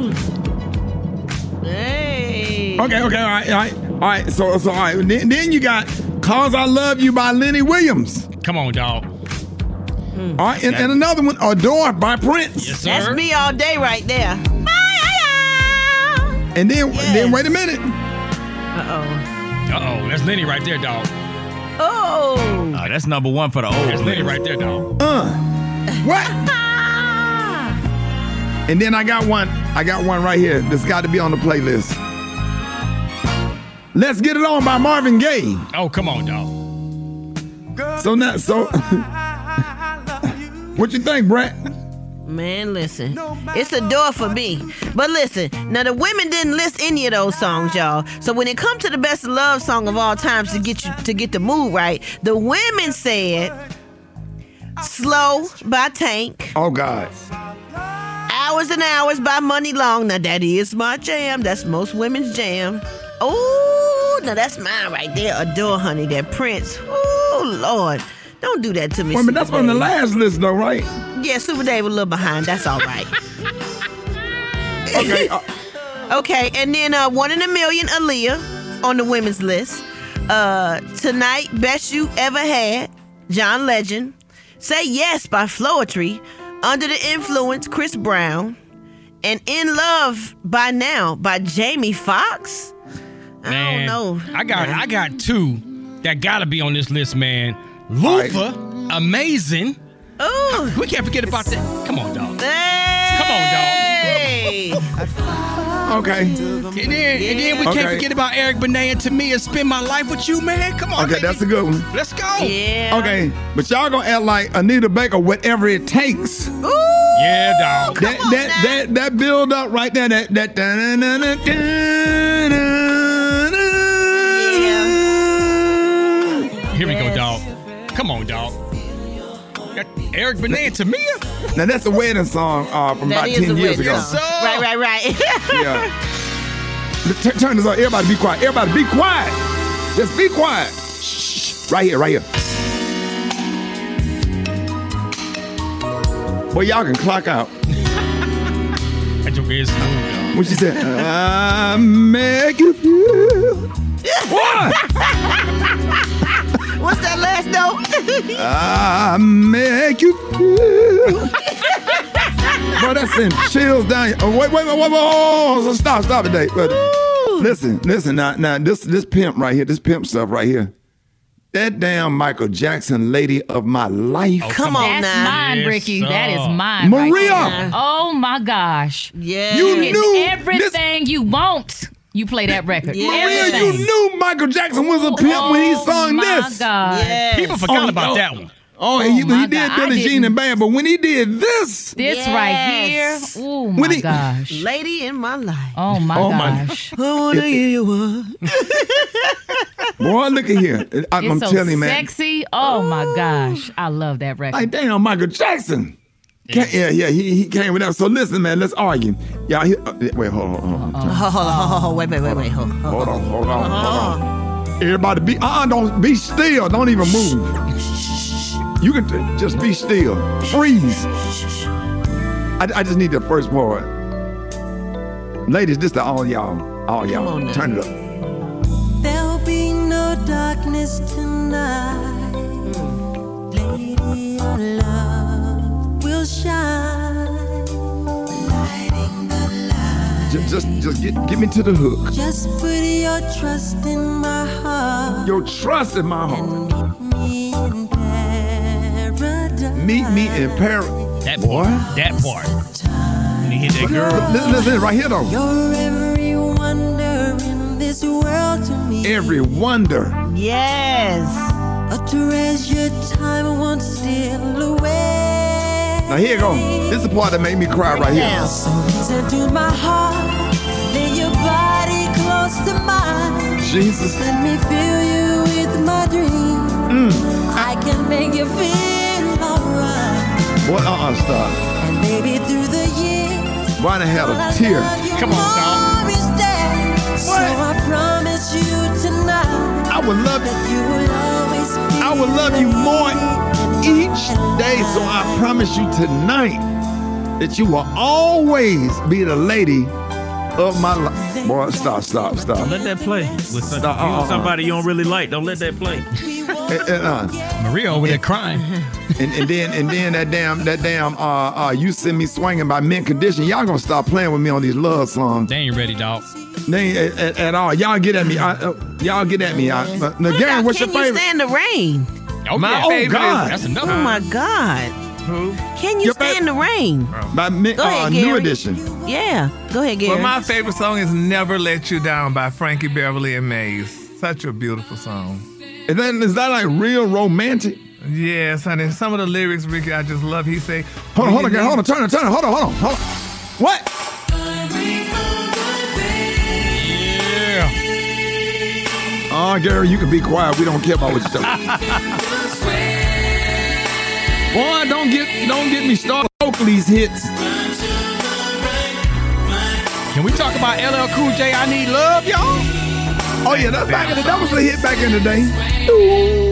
Hey. Okay, okay, all right, all right, all right. So, so all right. Then, then you got "Cause I Love You" by Lenny Williams. Come on, dog. All right, and, and another one, "Adore" by Prince. Yes, sir. That's me all day right there. And then, then wait a minute. Uh-oh. Uh oh, that's Lenny right there, dog. Oh. Uh, that's number one for the old. That's. Lenny right there, dog. Uh, what? And then I got one. I got one right here. That's got to be on the playlist. Let's get it on by Marvin Gaye. Oh, come on, dog. So now, so what you think, Brat? Man, listen, it's a door for me. But listen, now the women didn't list any of those songs, y'all. So when it comes to the best love song of all times to get you to get the mood right, the women said "Slow" by Tank, Oh God. "Hours and Hours" by Muni Long. Now that is my jam. That's most women's jam. Oh, now that's mine right there. Adore, honey, that Prince. Oh Lord, don't do that to me. Wait a minute, that's Super on the last list though, right? Yeah, Super Dave a little behind. That's all right. Okay. uh, Okay, and then uh, one in a million, Aaliyah on the women's list. Uh, tonight, best you ever had, John Legend. Say yes by Floetry. Under the influence, Chris Brown. And in love by now by Jamie Foxx. Man, I don't know. I got I got two that gotta be on this list, man. Luther, amazing. Oh, we can't forget about that. Come on, dog. Hey. Come on, dog. okay. And then, and then we Okay. can't forget about Eric Benet and Tamia. Spend my life with you, man. Come on, Okay, that's a good one. Let's go. Yeah. Okay, but y'all gonna act like Anita Baker, whatever it takes. Ooh. Yeah, dog. That that that that build up right there. That that. Here Come on, dog. Got Eric Benet and Tamia. Now that's a wedding song uh, from That about is ten a years wedding ago. song. Right, right, right. Yeah. T- turn this on. Everybody be quiet. Everybody be quiet. Just be quiet. Shh. Right here, right here. Boy, y'all can clock out. That joke is smooth, dog. What she said? I make you feel. What? What's that last note? I make you feel. Bro, that's send chills down. your- Oh, wait, wait, wait, wait, wait, oh, so stop, stop it, Dave. But listen, listen, now, now, this, this pimp right here, this pimp stuff right here. That damn Michael Jackson, lady of my life. Oh, Come on That's now. mine, Yes, Rickey. sir. That is mine. Maria! Right oh my gosh. Yeah. You Get knew everything you want. You play that record. Yeah. Maria, Everything. you knew Michael Jackson was a pimp when he Oh, sung my this. God. Yes. People forgot Oh, about no. that one. Oh, he, Oh, my he did God. Billie I Jean and Band, but when he did this, This Yes. right here. Oh When my he- gosh. Lady in my life. Oh my Oh, my- gosh. I wanna hear you boy, look at here. I, It's I'm so telling you, man. sexy. Oh my gosh. I love that record. Like, damn, Michael Jackson. Ca- Yeah, yeah, he, he came with that. So listen, man, let's argue. Y'all, he, uh, wait, hold on, hold on, hold on. Hold on, hold on, hold on. Wait, wait, wait, wait. Hold on. Hold on, hold on, hold on. Everybody be, uh, don't be still. Don't even move. You can t- just be still. Freeze. I, I just need the first part. Ladies, this to all y'all. All y'all. on now. Turn it up. There'll be no darkness tonight. Lady, your love will shine. Lighting the light. Just, just, just get, get me to the hook. Just put your trust in my heart. Your trust in my heart. Me in paradise. Meet me in Paris. That Boy. That part. When he hit that girl. Listen, listen, right here though. You're every wonder in this world to me. Every wonder. Yes. A treasure time won't steal away. Now here you go. This is the part that made me cry right here. To my heart, lay your body close to mine. Jesus. Let me fill you with my dreams. Mm. I can make you feel alright. Boy, uh-uh, stop. And baby, through the years, had a tear. Come on, dog. there. So I promise you tonight I would love that you will always be I would love you more each day. So I promise you tonight that you will always be the lady of my life. Boy, stop, stop, stop. Don't let that play. With some, Stop, you uh-uh. somebody you don't really like, don't let that play. And, and, uh, Maria over there crying. and, and then and then that damn that damn uh uh you send me swinging by mint condition. Y'all gonna stop playing with me on these love songs. They ain't ready, dog. They ain't at, at, at all. Y'all get at me. I, uh, y'all get at me. I, uh, now, Gary, what's Can your you stand the rain? Oh, My yeah. favorite God. is That's another Oh one. my God. who? Can you Your stand the rain? By mint, Go ahead, uh, new Gary. edition. Yeah. Go ahead, Gary. Well, my favorite song is "Never Let You Down" by Frankie Beverly and Maze. Such a beautiful song. Is that, is that like real romantic? Yes, honey. Some of the lyrics, Rickey, I just love. He say, Hold on, hold on, girl, hold on, turn it, turn it, hold on, hold on, hold on. What? Yeah. Oh, Gary, you can be quiet. We don't care about what you're talking. Boy, don't get don't get me started. on Oakley's hits. Can we talk about LL Cool J? I need love, y'all. Oh yeah, that back in the that was a hit back in the day. Doo,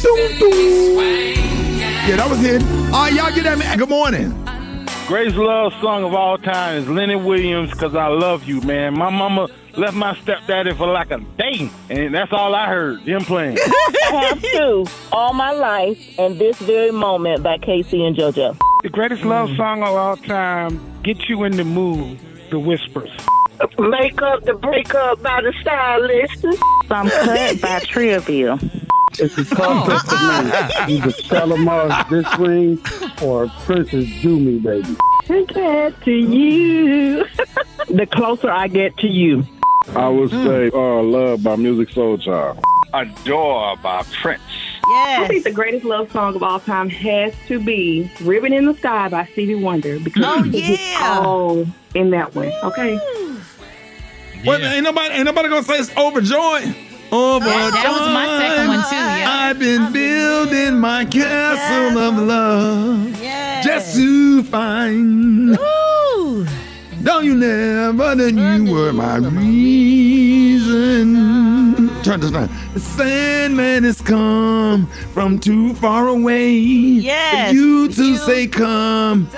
doo, doo. Yeah, that was it. All right, y'all get that man. Good morning. Greatest love song of all time is Lenny Williams, Cause I Love You, man. My mama left my stepdaddy for like a day, and that's all I heard, him playing. I have two all my life and this very moment by K-Ci and JoJo. The greatest love mm. song of all time, Get You in the Mood, The Whispers. Make up the breakup by the stylist. I'm cut by Trillville. It's a contest to me. Either Shalamar This Ring or Prince's Do Me, baby. Get to you. the closer I get to you. I would say uh, Love by Musiq Soulchild. Adore by Prince. I think the greatest love song of all time has to be "Ribbon in the Sky" by Stevie Wonder because Oh, it's yeah. all in that one. Okay. Wait, ain't nobody ain't nobody gonna say it's overjoyed. Overjoyed. that was my second one, too, yeah. I've been building my castle of love just to find. Don't you never that you were my reason. Turn this around. The Sandman has come from too far away. Yes, For you to say come.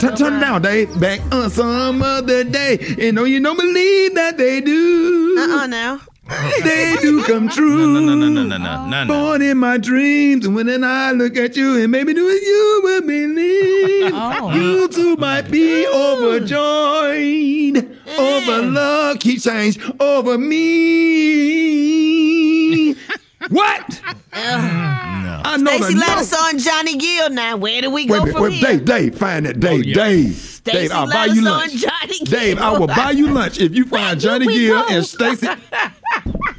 Turn, turn it down, Dave. Back on some other day. And no, you don't believe that they do. Uh-uh now. They do come true. No, no, no, no, no, no, no, no. Born in my dreams, and when then I look at you, and maybe do it, you will believe. Oh. You oh. too might be oh. overjoyed, over love, keep change, over me. what? I know Stacy the Lattisaw note. and Johnny Gill. Now, where do we go wait, from wait, here? Dave, Dave, find that, Dave, oh, Dave, Dave, I'll buy you lunch. Johnny Dave, I will buy you lunch if you find Johnny we Gill and Stacy.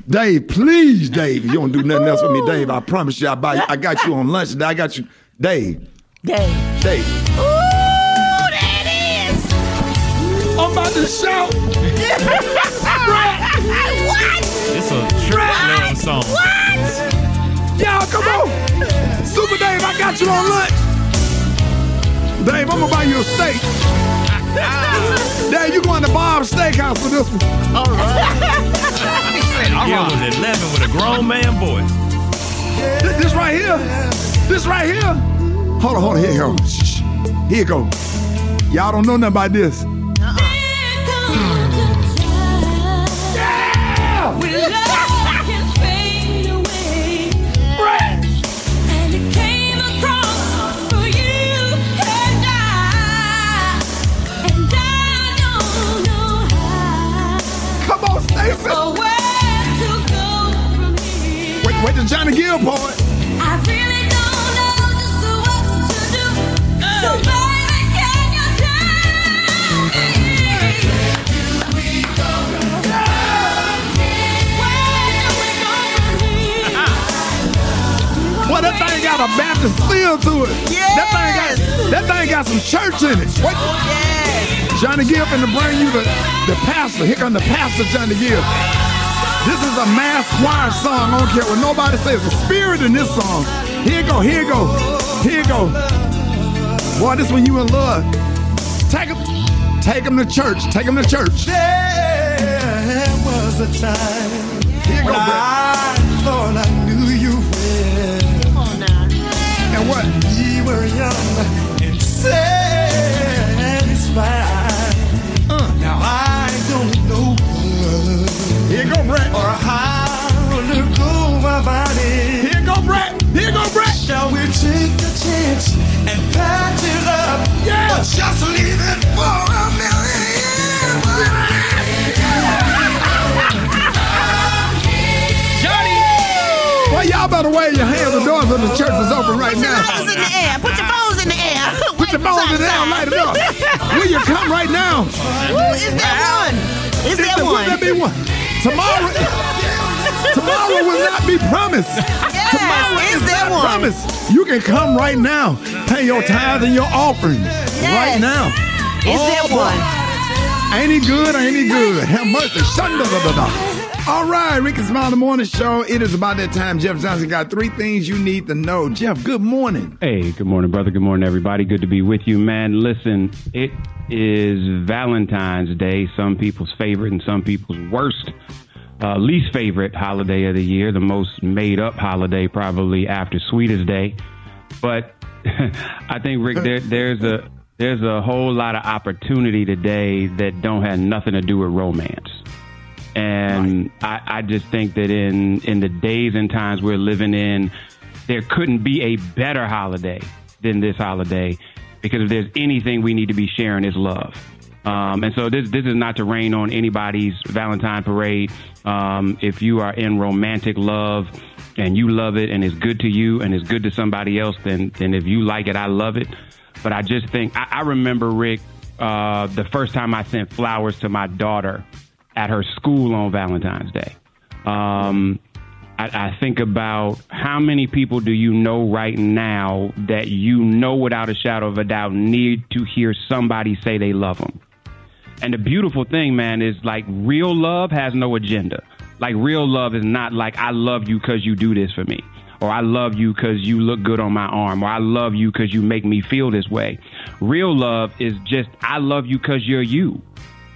Dave, please, Dave, you don't do nothing else with me, Dave. I promise you, I buy. You, I got you on lunch. today. I got you, Dave. Dave. Dave. Ooh, that is. I'm about to shout. what? It's a true love song. What? Y'all, come on. Super Dave, I got you on lunch. Dave, I'm gonna buy you a steak. Dave, you going to Bob's Steakhouse for this one. All right. Gill was 11 with a grown man voice. This, this right here. This right here. Hold on, hold on. Here you go. Shh, shh. Here you go. Y'all don't know nothing about this. Wait, the Johnny Gill part. Boy, that thing got a Baptist feel to it. That thing got that thing got some church in it. What? Johnny Gill finna bring you the, the pastor. Here come the pastor, Johnny Gill. This is a mass choir song. I don't care what nobody says. A spirit in this song. Here you go, here you go, here you go. Boy, this when you in love. Take him, take him to church. Take him to church. There was a time Here you go, Brat. The of the church is open right Put your now. in the air. Put your phones in the air. Put your phones in the air, light it up. Will you come right now? Ooh, is there one? Is there Will one? there be one? Tomorrow, Tomorrow will not be promised. Tomorrow is is there not one? promised. You can come right now. Pay your tithe and your offering right now. Is Oh, there one? Ain't he good? Ain't he good? Have mercy. Shunda-da-da-da. All right, Rick and Smile, the morning show. It is about that time. Jeff Johnson got three things you need to know. Jeff, good morning. Hey, good morning, brother. Good morning, everybody. Good to be with you, man. Listen, it is Valentine's Day, some people's favorite and some people's worst, uh, least favorite holiday of the year, the most made up holiday probably after Sweetest Day. But I think, Rick, there, there's a there's a whole lot of opportunity today that don't have nothing to do with romance. And I, I just think that in in the days and times we're living in, there couldn't be a better holiday than this holiday, because if there's anything we need to be sharing is love. Um, and so this this is not to rain on anybody's Valentine parade. Um, if you are in romantic love and you love it and it's good to you and it's good to somebody else, then then if you like it, I love it. But I just think I, I remember Rick uh, the first time I sent flowers to my daughter at her school on Valentine's Day. Um, I, I think about how many people do you know right now that you know without a shadow of a doubt need to hear somebody say they love them. And the beautiful thing, man, is like real love has no agenda. Like real love is not like I love you because you do this for me, or I love you because you look good on my arm, or I love you because you make me feel this way. Real love is just I love you because you're you.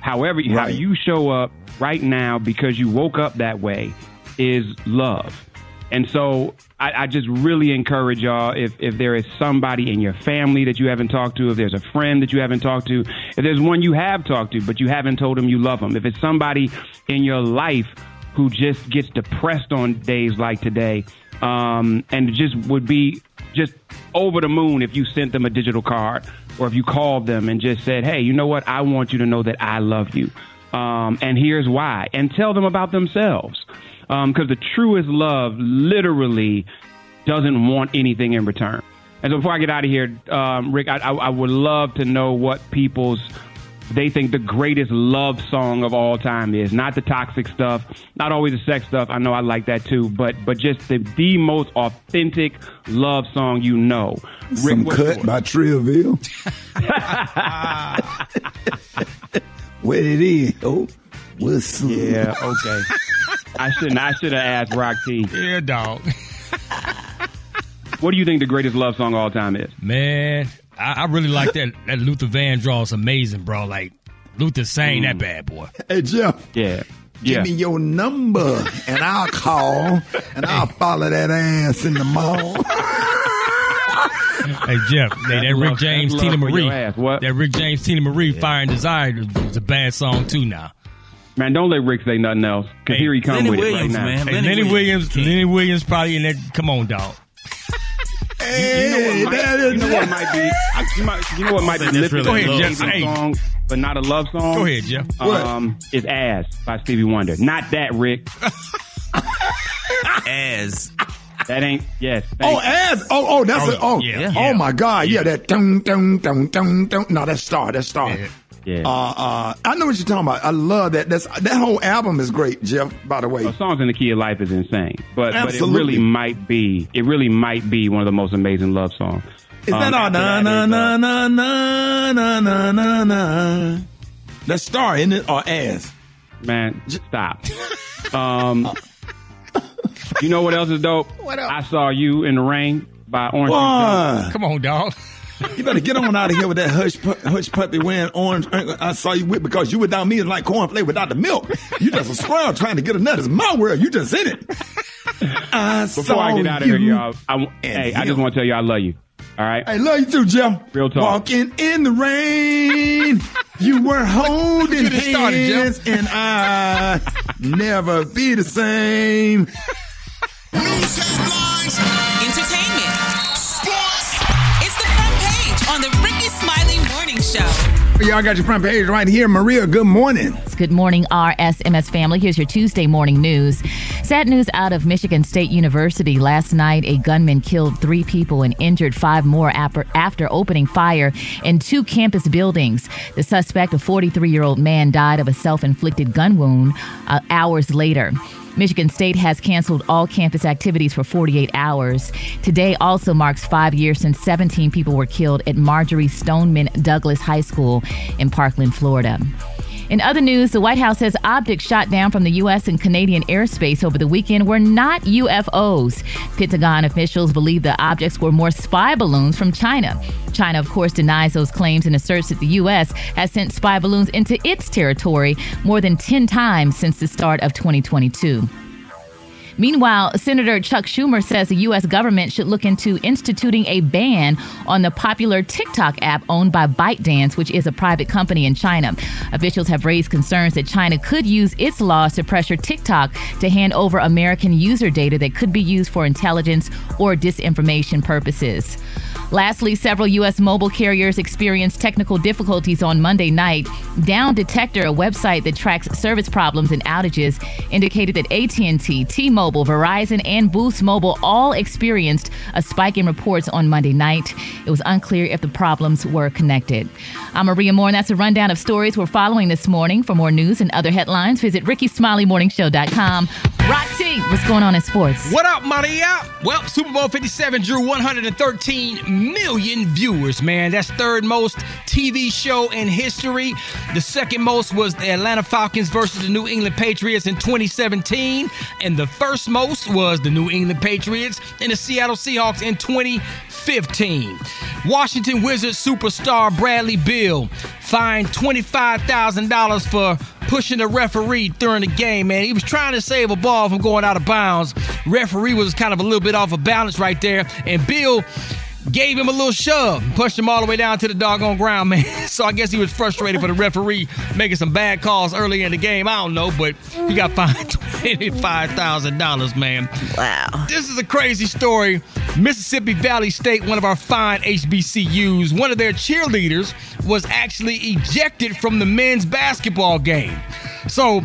However, how you show up right now because you woke up that way is love. And so I, I just really encourage y'all if, if there is somebody in your family that you haven't talked to, if there's a friend that you haven't talked to, if there's one you have talked to, but you haven't told them you love them, if it's somebody in your life who just gets depressed on days like today, um, and just would be just over the moon if you sent them a digital card or if you called them and just said, hey, you know what? I want you to know that I love you. Um, and here's why. And tell them about themselves. Because the truest love literally doesn't want anything in return. And so before I get out of here, um, Rick, I, I, I would love to know what people's they think the greatest love song of all time is. Not the toxic stuff, not always the sex stuff. I know I like that too, but but just the the most authentic love song you know. Some what's cut yours? by Trillville. Where it is? Oh, what's Yeah, okay. I shouldn't. I should have asked Rock T. Yeah, dog. What do you think the greatest love song of all time is? Man, I, I really like that. That Luther Vandross amazing, bro. Like Luther sang that mm. bad boy. Hey, Jeff. Yeah. Give Yeah. me your number and I'll call and I'll follow that ass in the mall. Hey Jeff, hey, that That's Rick love- James, that's Teena Marie, ass. What? that Rick James, Teena Marie, Fire and Desire was a bad song too. Now, Man, don't let Rick say nothing else. Cause Hey, here he come with Williams, it right now. man. Hey, Lenny, Williams, Lenny Williams probably in that. Come on, dog. Hey, you know what might, you know what might be? I- You, might, you know what might be? That's lifted really as a love. Jeff song, but not a love song. Go ahead, Jeff. Um, is "Ass" by Stevie Wonder. Not that, Rick. As. That ain't. Yes. Oh, ass. Oh, oh, that's Oh, it. Oh, yeah. oh my God. Yeah, that dun dun dun dun dun. No, that's star. That's star. Yeah. Uh, uh, I know what you're talking about. I love that. That's that whole album is great, Jeff. By the way, A songs in the key of life is insane, but but it really might be. It really might be one of the most amazing love songs. is that Um, all? Na that na is, na na na na na na na. That's star, isn't it? Or ass? Man, stop. um, you know what else is dope? What else? I saw you in the rain by Orange. Come on, dog. You better get on out of here with that hush pu- hush puppy wearing orange. Uh, uh, I saw you with because you without me is like cornflake without the milk. You just a squirrel trying to get a nut. It's my world. You just in it. I Before saw I get out of you. here, y'all, I, w- and hey, I just want to tell you I love you. All right. I love you too, Jeff. Real talk. Walking in the rain, you were holding you done started, hands, and I never be the same. Y'all got your front page right here. Maria, good morning. Good morning, RSMS family. Here's your Tuesday morning news. Sad news out of Michigan State University. Last night, a gunman killed three people and injured five more after, after opening fire in two campus buildings. The suspect, a 43 year old man, died of a self inflicted gun wound uh, hours later. Michigan State has canceled all campus activities for 48 hours. Today also marks five years since 17 people were killed at Marjory Stoneman Douglas High School in Parkland, Florida. In other news, the White House says objects shot down from the U.S. and Canadian airspace over the weekend were not UFOs. Pentagon officials believe the objects were more spy balloons from China. China, of course, denies those claims and asserts that the U.S. has sent spy balloons into its territory more than 10 times since the start of 2022. Meanwhile, Senator Chuck Schumer says the U.S. government should look into instituting a ban on the popular TikTok app owned by ByteDance, which is a private company in China. Officials have raised concerns that China could use its laws to pressure TikTok to hand over American user data that could be used for intelligence or disinformation purposes. Lastly, several U.S. mobile carriers experienced technical difficulties on Monday night. Down Detector, a website that tracks service problems and outages, indicated that AT&T, T-Mobile, Verizon, and Boost Mobile all experienced a spike in reports on Monday night. It was unclear if the problems were connected. I'm Maria Moore, and that's a rundown of stories we're following this morning. For more news and other headlines, visit RickeySmileyMorningShow.com. Rock What's going on in sports? What up, Maria? Well, Super Bowl 57 drew 113 million viewers, man. That's third most TV show in history. The second most was the Atlanta Falcons versus the New England Patriots in 2017. And the first most was the New England Patriots and the Seattle Seahawks in 2015. Washington Wizards superstar Bradley Beal fined $25,000 for pushing the referee during the game, man. He was trying to save a ball from going out of bounds. Referee was kind of a little bit off of balance right there, and Bill gave him a little shove, pushed him all the way down to the doggone ground, man. So I guess he was frustrated for the referee making some bad calls early in the game. I don't know, but he got fined twenty-five thousand dollars, man. Wow. This is a crazy story. Mississippi Valley State, one of our fine HBCUs, one of their cheerleaders was actually ejected from the men's basketball game. So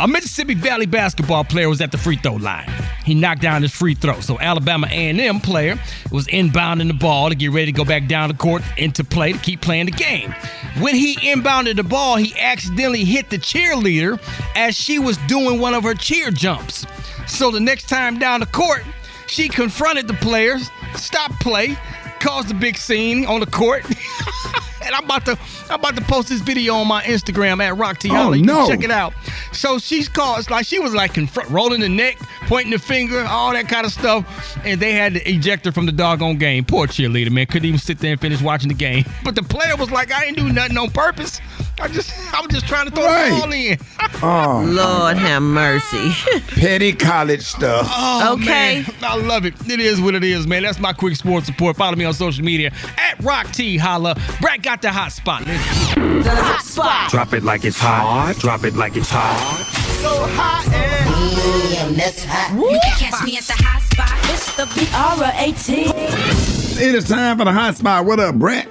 a Mississippi Valley basketball player was at the free throw line. He knocked down his free throw. So Alabama A&M player was inbounding the ball to get ready to go back down the court into play to keep playing the game. When he inbounded the ball, he accidentally hit the cheerleader as she was doing one of her cheer jumps. So the next time down the court, she confronted the players, stopped play, caused a big scene on the court. and I'm about to I'm about to post this video on my Instagram at Rock T. Oh, Holly. You can no. Check it out. So she's it's like she was like confront, rolling the neck, pointing the finger, all that kind of stuff, and they had to eject her from the doggone game. Poor cheerleader, man, couldn't even sit there and finish watching the game. But the player was like, I ain't do nothing on purpose. I just I was just trying to throw Right. the ball in. Oh, Lord have mercy. petty college stuff. Oh, Okay. man. I love it. It is what it is, man. That's my quick sports support. Follow me on social media at Rock T Holla. Brat got the hot spot. The hot spot. Drop it like it's hot. Drop it like it's hot. So hot and damn, that's hot. You can catch me at the hot spot. It's the B-R-A-T. It is time for the hot spot. What up, Brat?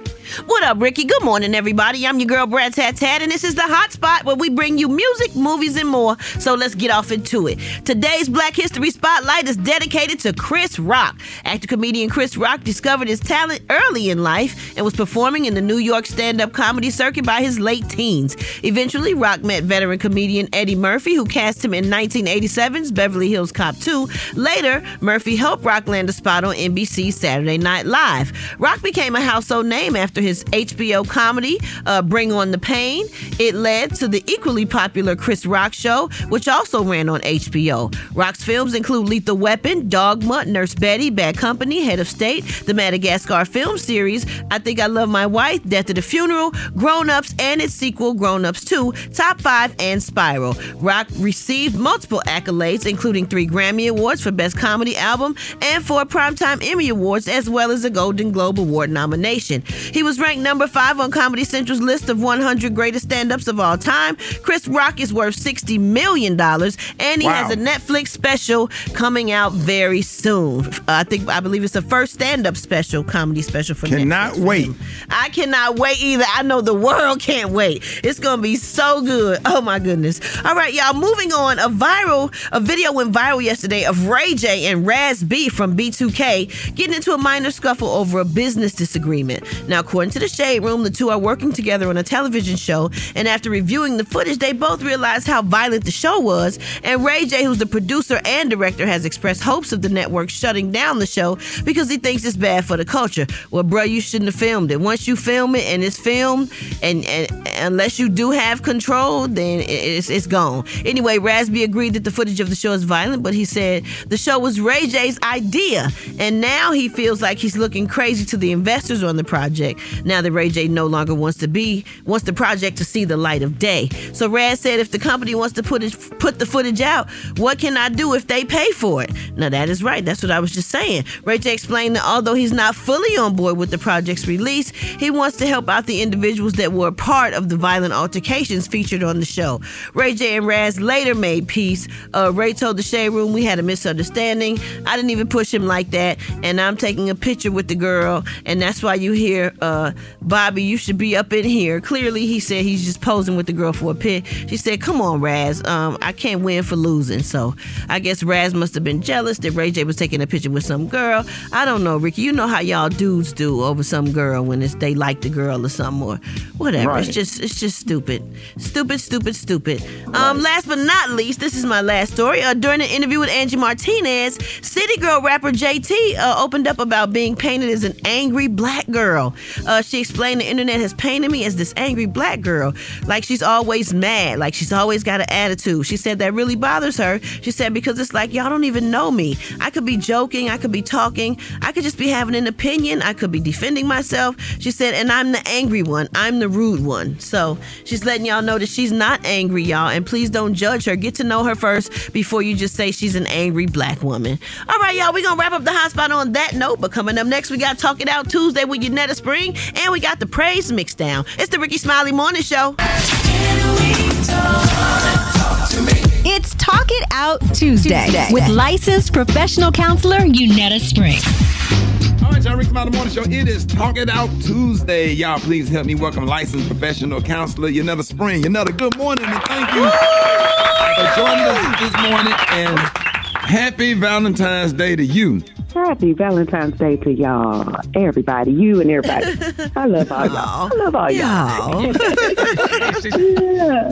What up, Rickey? Good morning, everybody. I'm your girl, Brat Tat Tat, and this is the Hot Spot where we bring you music, movies, and more. So let's get off into it. Today's Black History Spotlight is dedicated to Chris Rock. Actor comedian Chris Rock discovered his talent early in life and was performing in the New York stand up comedy circuit by his late teens. Eventually, Rock met veteran comedian Eddie Murphy, who cast him in 1987's Beverly Hills Cop 2. Later, Murphy helped Rock land a spot on NBC's Saturday Night Live. Rock became a household name after his HBO comedy, uh, Bring On the Pain. It led to the equally popular Chris Rock Show, which also ran on HBO. Rock's films include Lethal Weapon, Dogma, Nurse Betty, Bad Company, Head of State, the Madagascar film series, I Think I Love My Wife, Death at the Funeral, Grown Ups, and its sequel, Grown Ups 2, Top 5, and Spiral. Rock received multiple accolades, including three Grammy Awards for Best Comedy Album and four Primetime Emmy Awards, as well as a Golden Globe Award nomination. He was was ranked number five on Comedy Central's list of 100 greatest stand-ups of all time. Chris Rock is worth 60 million dollars, and he Wow. has a Netflix special coming out very soon. Uh, I think I believe it's the first stand-up special, comedy special for Cannot Netflix wait. I cannot wait either. I know the world can't wait. It's gonna be so good. Oh my goodness. All right, y'all. Moving on. A viral, a video went viral yesterday of Ray J and Raz B from B2K getting into a minor scuffle over a business disagreement. Now, according to the Shade Room, the two are working together on a television show, and after reviewing the footage, they both realized how violent the show was. And Ray J, who's the producer and director, has expressed hopes of the network shutting down the show because he thinks it's bad for the culture. Well, bro, you shouldn't have filmed it. Once you film it and it's filmed, and, and unless you do have control, then it's, it's gone. Anyway, Raz B agreed that the footage of the show is violent, but he said the show was Ray J's idea, and now he feels like he's looking crazy to the investors on the project. Now that Ray J no longer wants to be wants the project to see the light of day. So Raz said, if the company wants to put it put the footage out, what can I do if they pay for it? Now that is right. That's what I was just saying. Ray J explained that although he's not fully on board with the project's release, he wants to help out the individuals that were part of the violent altercations featured on the show. Ray J and Raz later made peace. Uh, Ray told the Shade Room we had a misunderstanding. I didn't even push him like that, and I'm taking a picture with the girl, and that's why you hear uh, Bobby. You should be up in here. Clearly, he said he's just posing with the girl for a pic. She said, "Come on, Raz. Um, I can't win for losing." So I guess Raz must have been jealous that Ray J was taking a picture with some girl. I don't know, Rickey. You know how y'all dudes do over some girl when it's they like the girl or something or whatever. Right. It's just it's just stupid, stupid, stupid, stupid. Um, last but not least, this is my last story. Uh, during an interview with Angie Martinez, City Girl rapper JT uh, opened up about being painted as an angry black girl. Uh, she explained the internet has painted me as this angry black girl, like she's always mad, like she's always got an attitude. She said that really bothers her. She said because it's like y'all don't even know me. I could be joking, I could be talking, I could just be having an opinion, I could be defending myself. She said, and I'm the angry one, I'm the rude one. So she's letting y'all know that she's not angry, y'all, and please don't judge her. Get to know her first before you just say she's an angry black woman. All right, y'all, we're gonna wrap up the hot spot on that note, but coming up next, we got Talk It Out Tuesday with Yanetta Spring, and we got the praise mix down. It's the Rickey Smiley Morning Show. It's Talk It Out Tuesday, with licensed professional counselor Unetta Spring. All right, y'all, Rick Smiley Morning Show. It is Talk It Out Tuesday. Y'all, please help me welcome licensed professional counselor Yanetta Spring. Yanetta, good morning and thank you for joining us this morning and happy Valentine's Day to you. Happy Valentine's Day to y'all, everybody, you and everybody. I love all y'all. I love all y'all. yeah.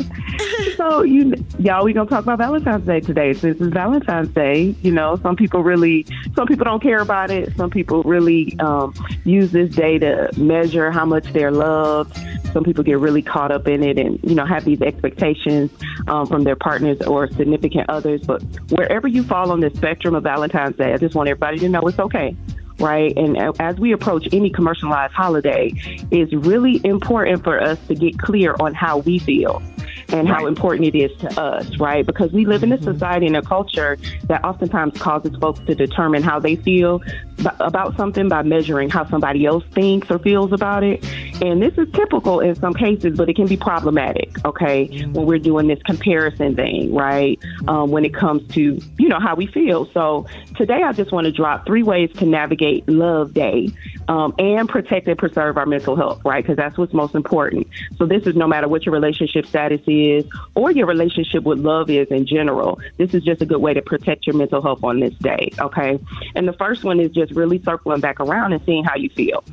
So you, y'all, we gonna talk about Valentine's Day today. Since it's Valentine's Day, you know, some people really, some people don't care about it. Some people really um, use this day to measure how much they're loved. Some people get really caught up in it and you know have these expectations um, from their partners or significant others. But wherever you fall on the spectrum of Valentine's Day, I just want everybody to know it's okay. Right. And as we approach any commercialized holiday, it's really important for us to get clear on how we feel and how important it is to us, right? Because we live in a mm-hmm. society and a culture that oftentimes causes folks to determine how they feel about something by measuring how somebody else thinks or feels about it. And this is typical in some cases, but it can be problematic, okay, when we're doing this comparison thing, right? Um, when it comes to, you know, how we feel. So today I just want to drop three ways to navigate Love Day um, and protect and preserve our mental health, right? Because that's what's most important. So this is no matter what your relationship status is or your relationship with love is in general. This is just a good way to protect your mental health on this day, okay? And the first one is just really circling back around and seeing how you feel.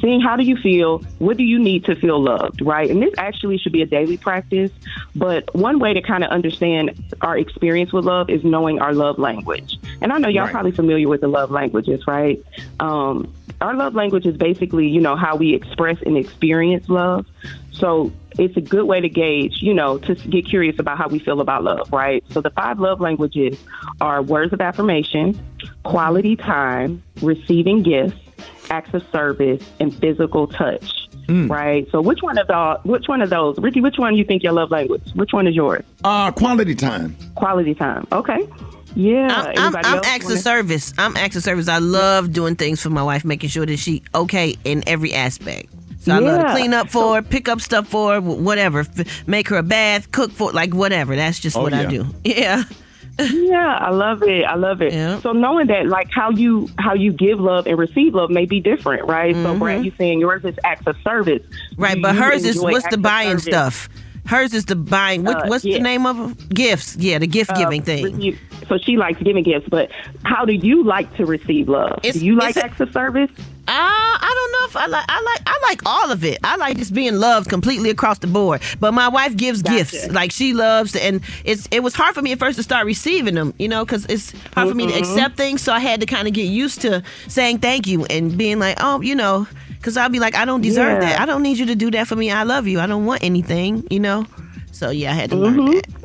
Seeing how do you feel? What do you need to feel loved, right? And this actually should be a daily practice. But one way to kind of understand our experience with love is knowing our love language. And I know y'all Right. probably familiar with the love languages, right? Um, our love language is basically, you know, how we express and experience love. So it's a good way to gauge, you know, to get curious about how we feel about love, right? So the five love languages are words of affirmation, quality time, receiving gifts, acts of service, and physical touch. Right. So which one of the which one of those, Rickey? Which one do you think your love language? Which one is yours? Uh, quality time. Quality time. Okay. Yeah. I'm, I'm, I'm acts of wanna- service. I'm acts of service. I love doing things for my wife, making sure that she okay in every aspect. So I love to clean up for her, pick up stuff for her, whatever. Make her a bath, cook for like whatever. That's just Oh, what I do. Yeah. yeah, I love it. I love it. So knowing that, like how you how you give love and receive love may be different, right? So Brat, you saying yours is acts of service, Mm-hmm. Right, Do but hers is what's the buying service? stuff? Hers is the buying. What, Uh, what's yeah. the name of them? Gifts. Yeah, the gift giving Uh, thing. receive- So she likes giving gifts, but how do you like to receive love? It's- do you like acts of service? Uh, I don't know if I like. I like. I like all of it. I like just being loved completely across the board. But my wife gives gifts, like she loves, and it's. It was hard for me at first to start receiving them, you know, because it's hard for me to Mhm. accept things. So I had to kind of get used to saying thank you and being like, oh, you know, because I'll be like, I don't deserve Yeah. that. I don't need you to do that for me. I love you. I don't want anything, you know. So yeah, I had to learn Mhm. that.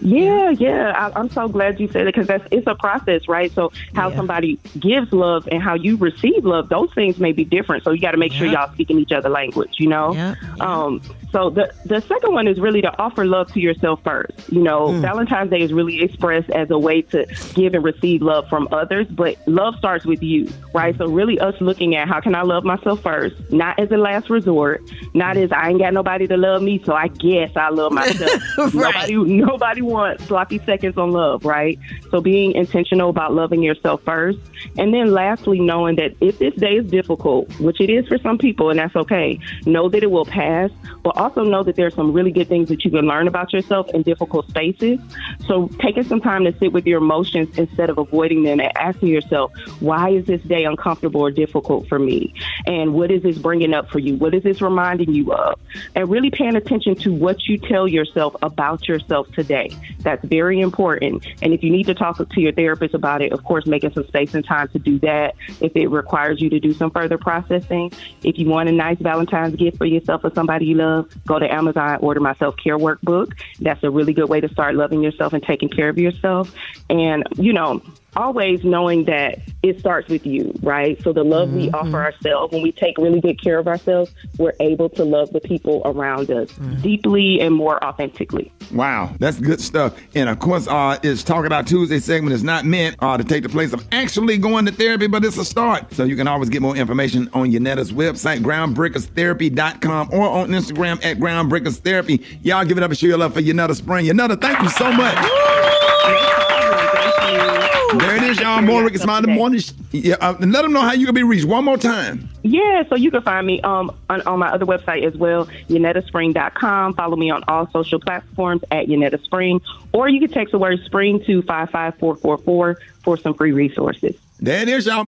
Yeah, yeah. I, I'm so glad you said it because that's it's a process, right? So how somebody gives love and how you receive love, those things may be different. So you got to make sure y'all speaking each other language, you know. Um. So the the second one is really to offer love to yourself first. You know, Hmm. Valentine's Day is really expressed as a way to give and receive love from others, but love starts with you, right? So really, us looking at how can I love myself first, not as a last resort, not as I ain't got nobody to love me, so I guess I love myself. Nobody nobody wants sloppy seconds on love, right? So being intentional about loving yourself first. And then lastly, knowing that if this day is difficult, which it is for some people, and that's okay, know that it will pass, but also know that there's some really good things that you can learn about yourself in difficult spaces. So taking some time to sit with your emotions instead of avoiding them and asking yourself, why is this day uncomfortable or difficult for me? And what is this bringing up for you? What is this reminding you of? And really paying attention to what you tell yourself about yourself today. That's very important. And if you need to talk to your therapist about it, of course, making some space and time to do that. If it requires you to do some further processing, if you want a nice Valentine's gift for yourself or somebody you love, go to Amazon, order my self care workbook. That's a really good way to start loving yourself and taking care of yourself. And, you know, always knowing that it starts with you, right? So the love we offer ourselves, when we take really good care of ourselves, we're able to love the people around us deeply and more authentically. Wow, that's good stuff. And of course, uh, it's Talk It Out Tuesday segment is not meant uh, to take the place of actually going to therapy, but it's a start. So you can always get more information on Yanetta's website, groundbreakerstherapy.com, or on Instagram at groundbreakerstherapy. Y'all give it up and show your love for Yanetta Spring. Yanetta, thank you so much. There it is, y'all. More Rick and Smiley Morning. Yeah, uh, and let them know how you can be reached one more time. Yeah, so you can find me um, on, on my other website as well, YanettaSpring.com. Follow me on all social platforms at Yanetta Spring, or you can text the word spring to 55444 for some free resources. There it is, y'all.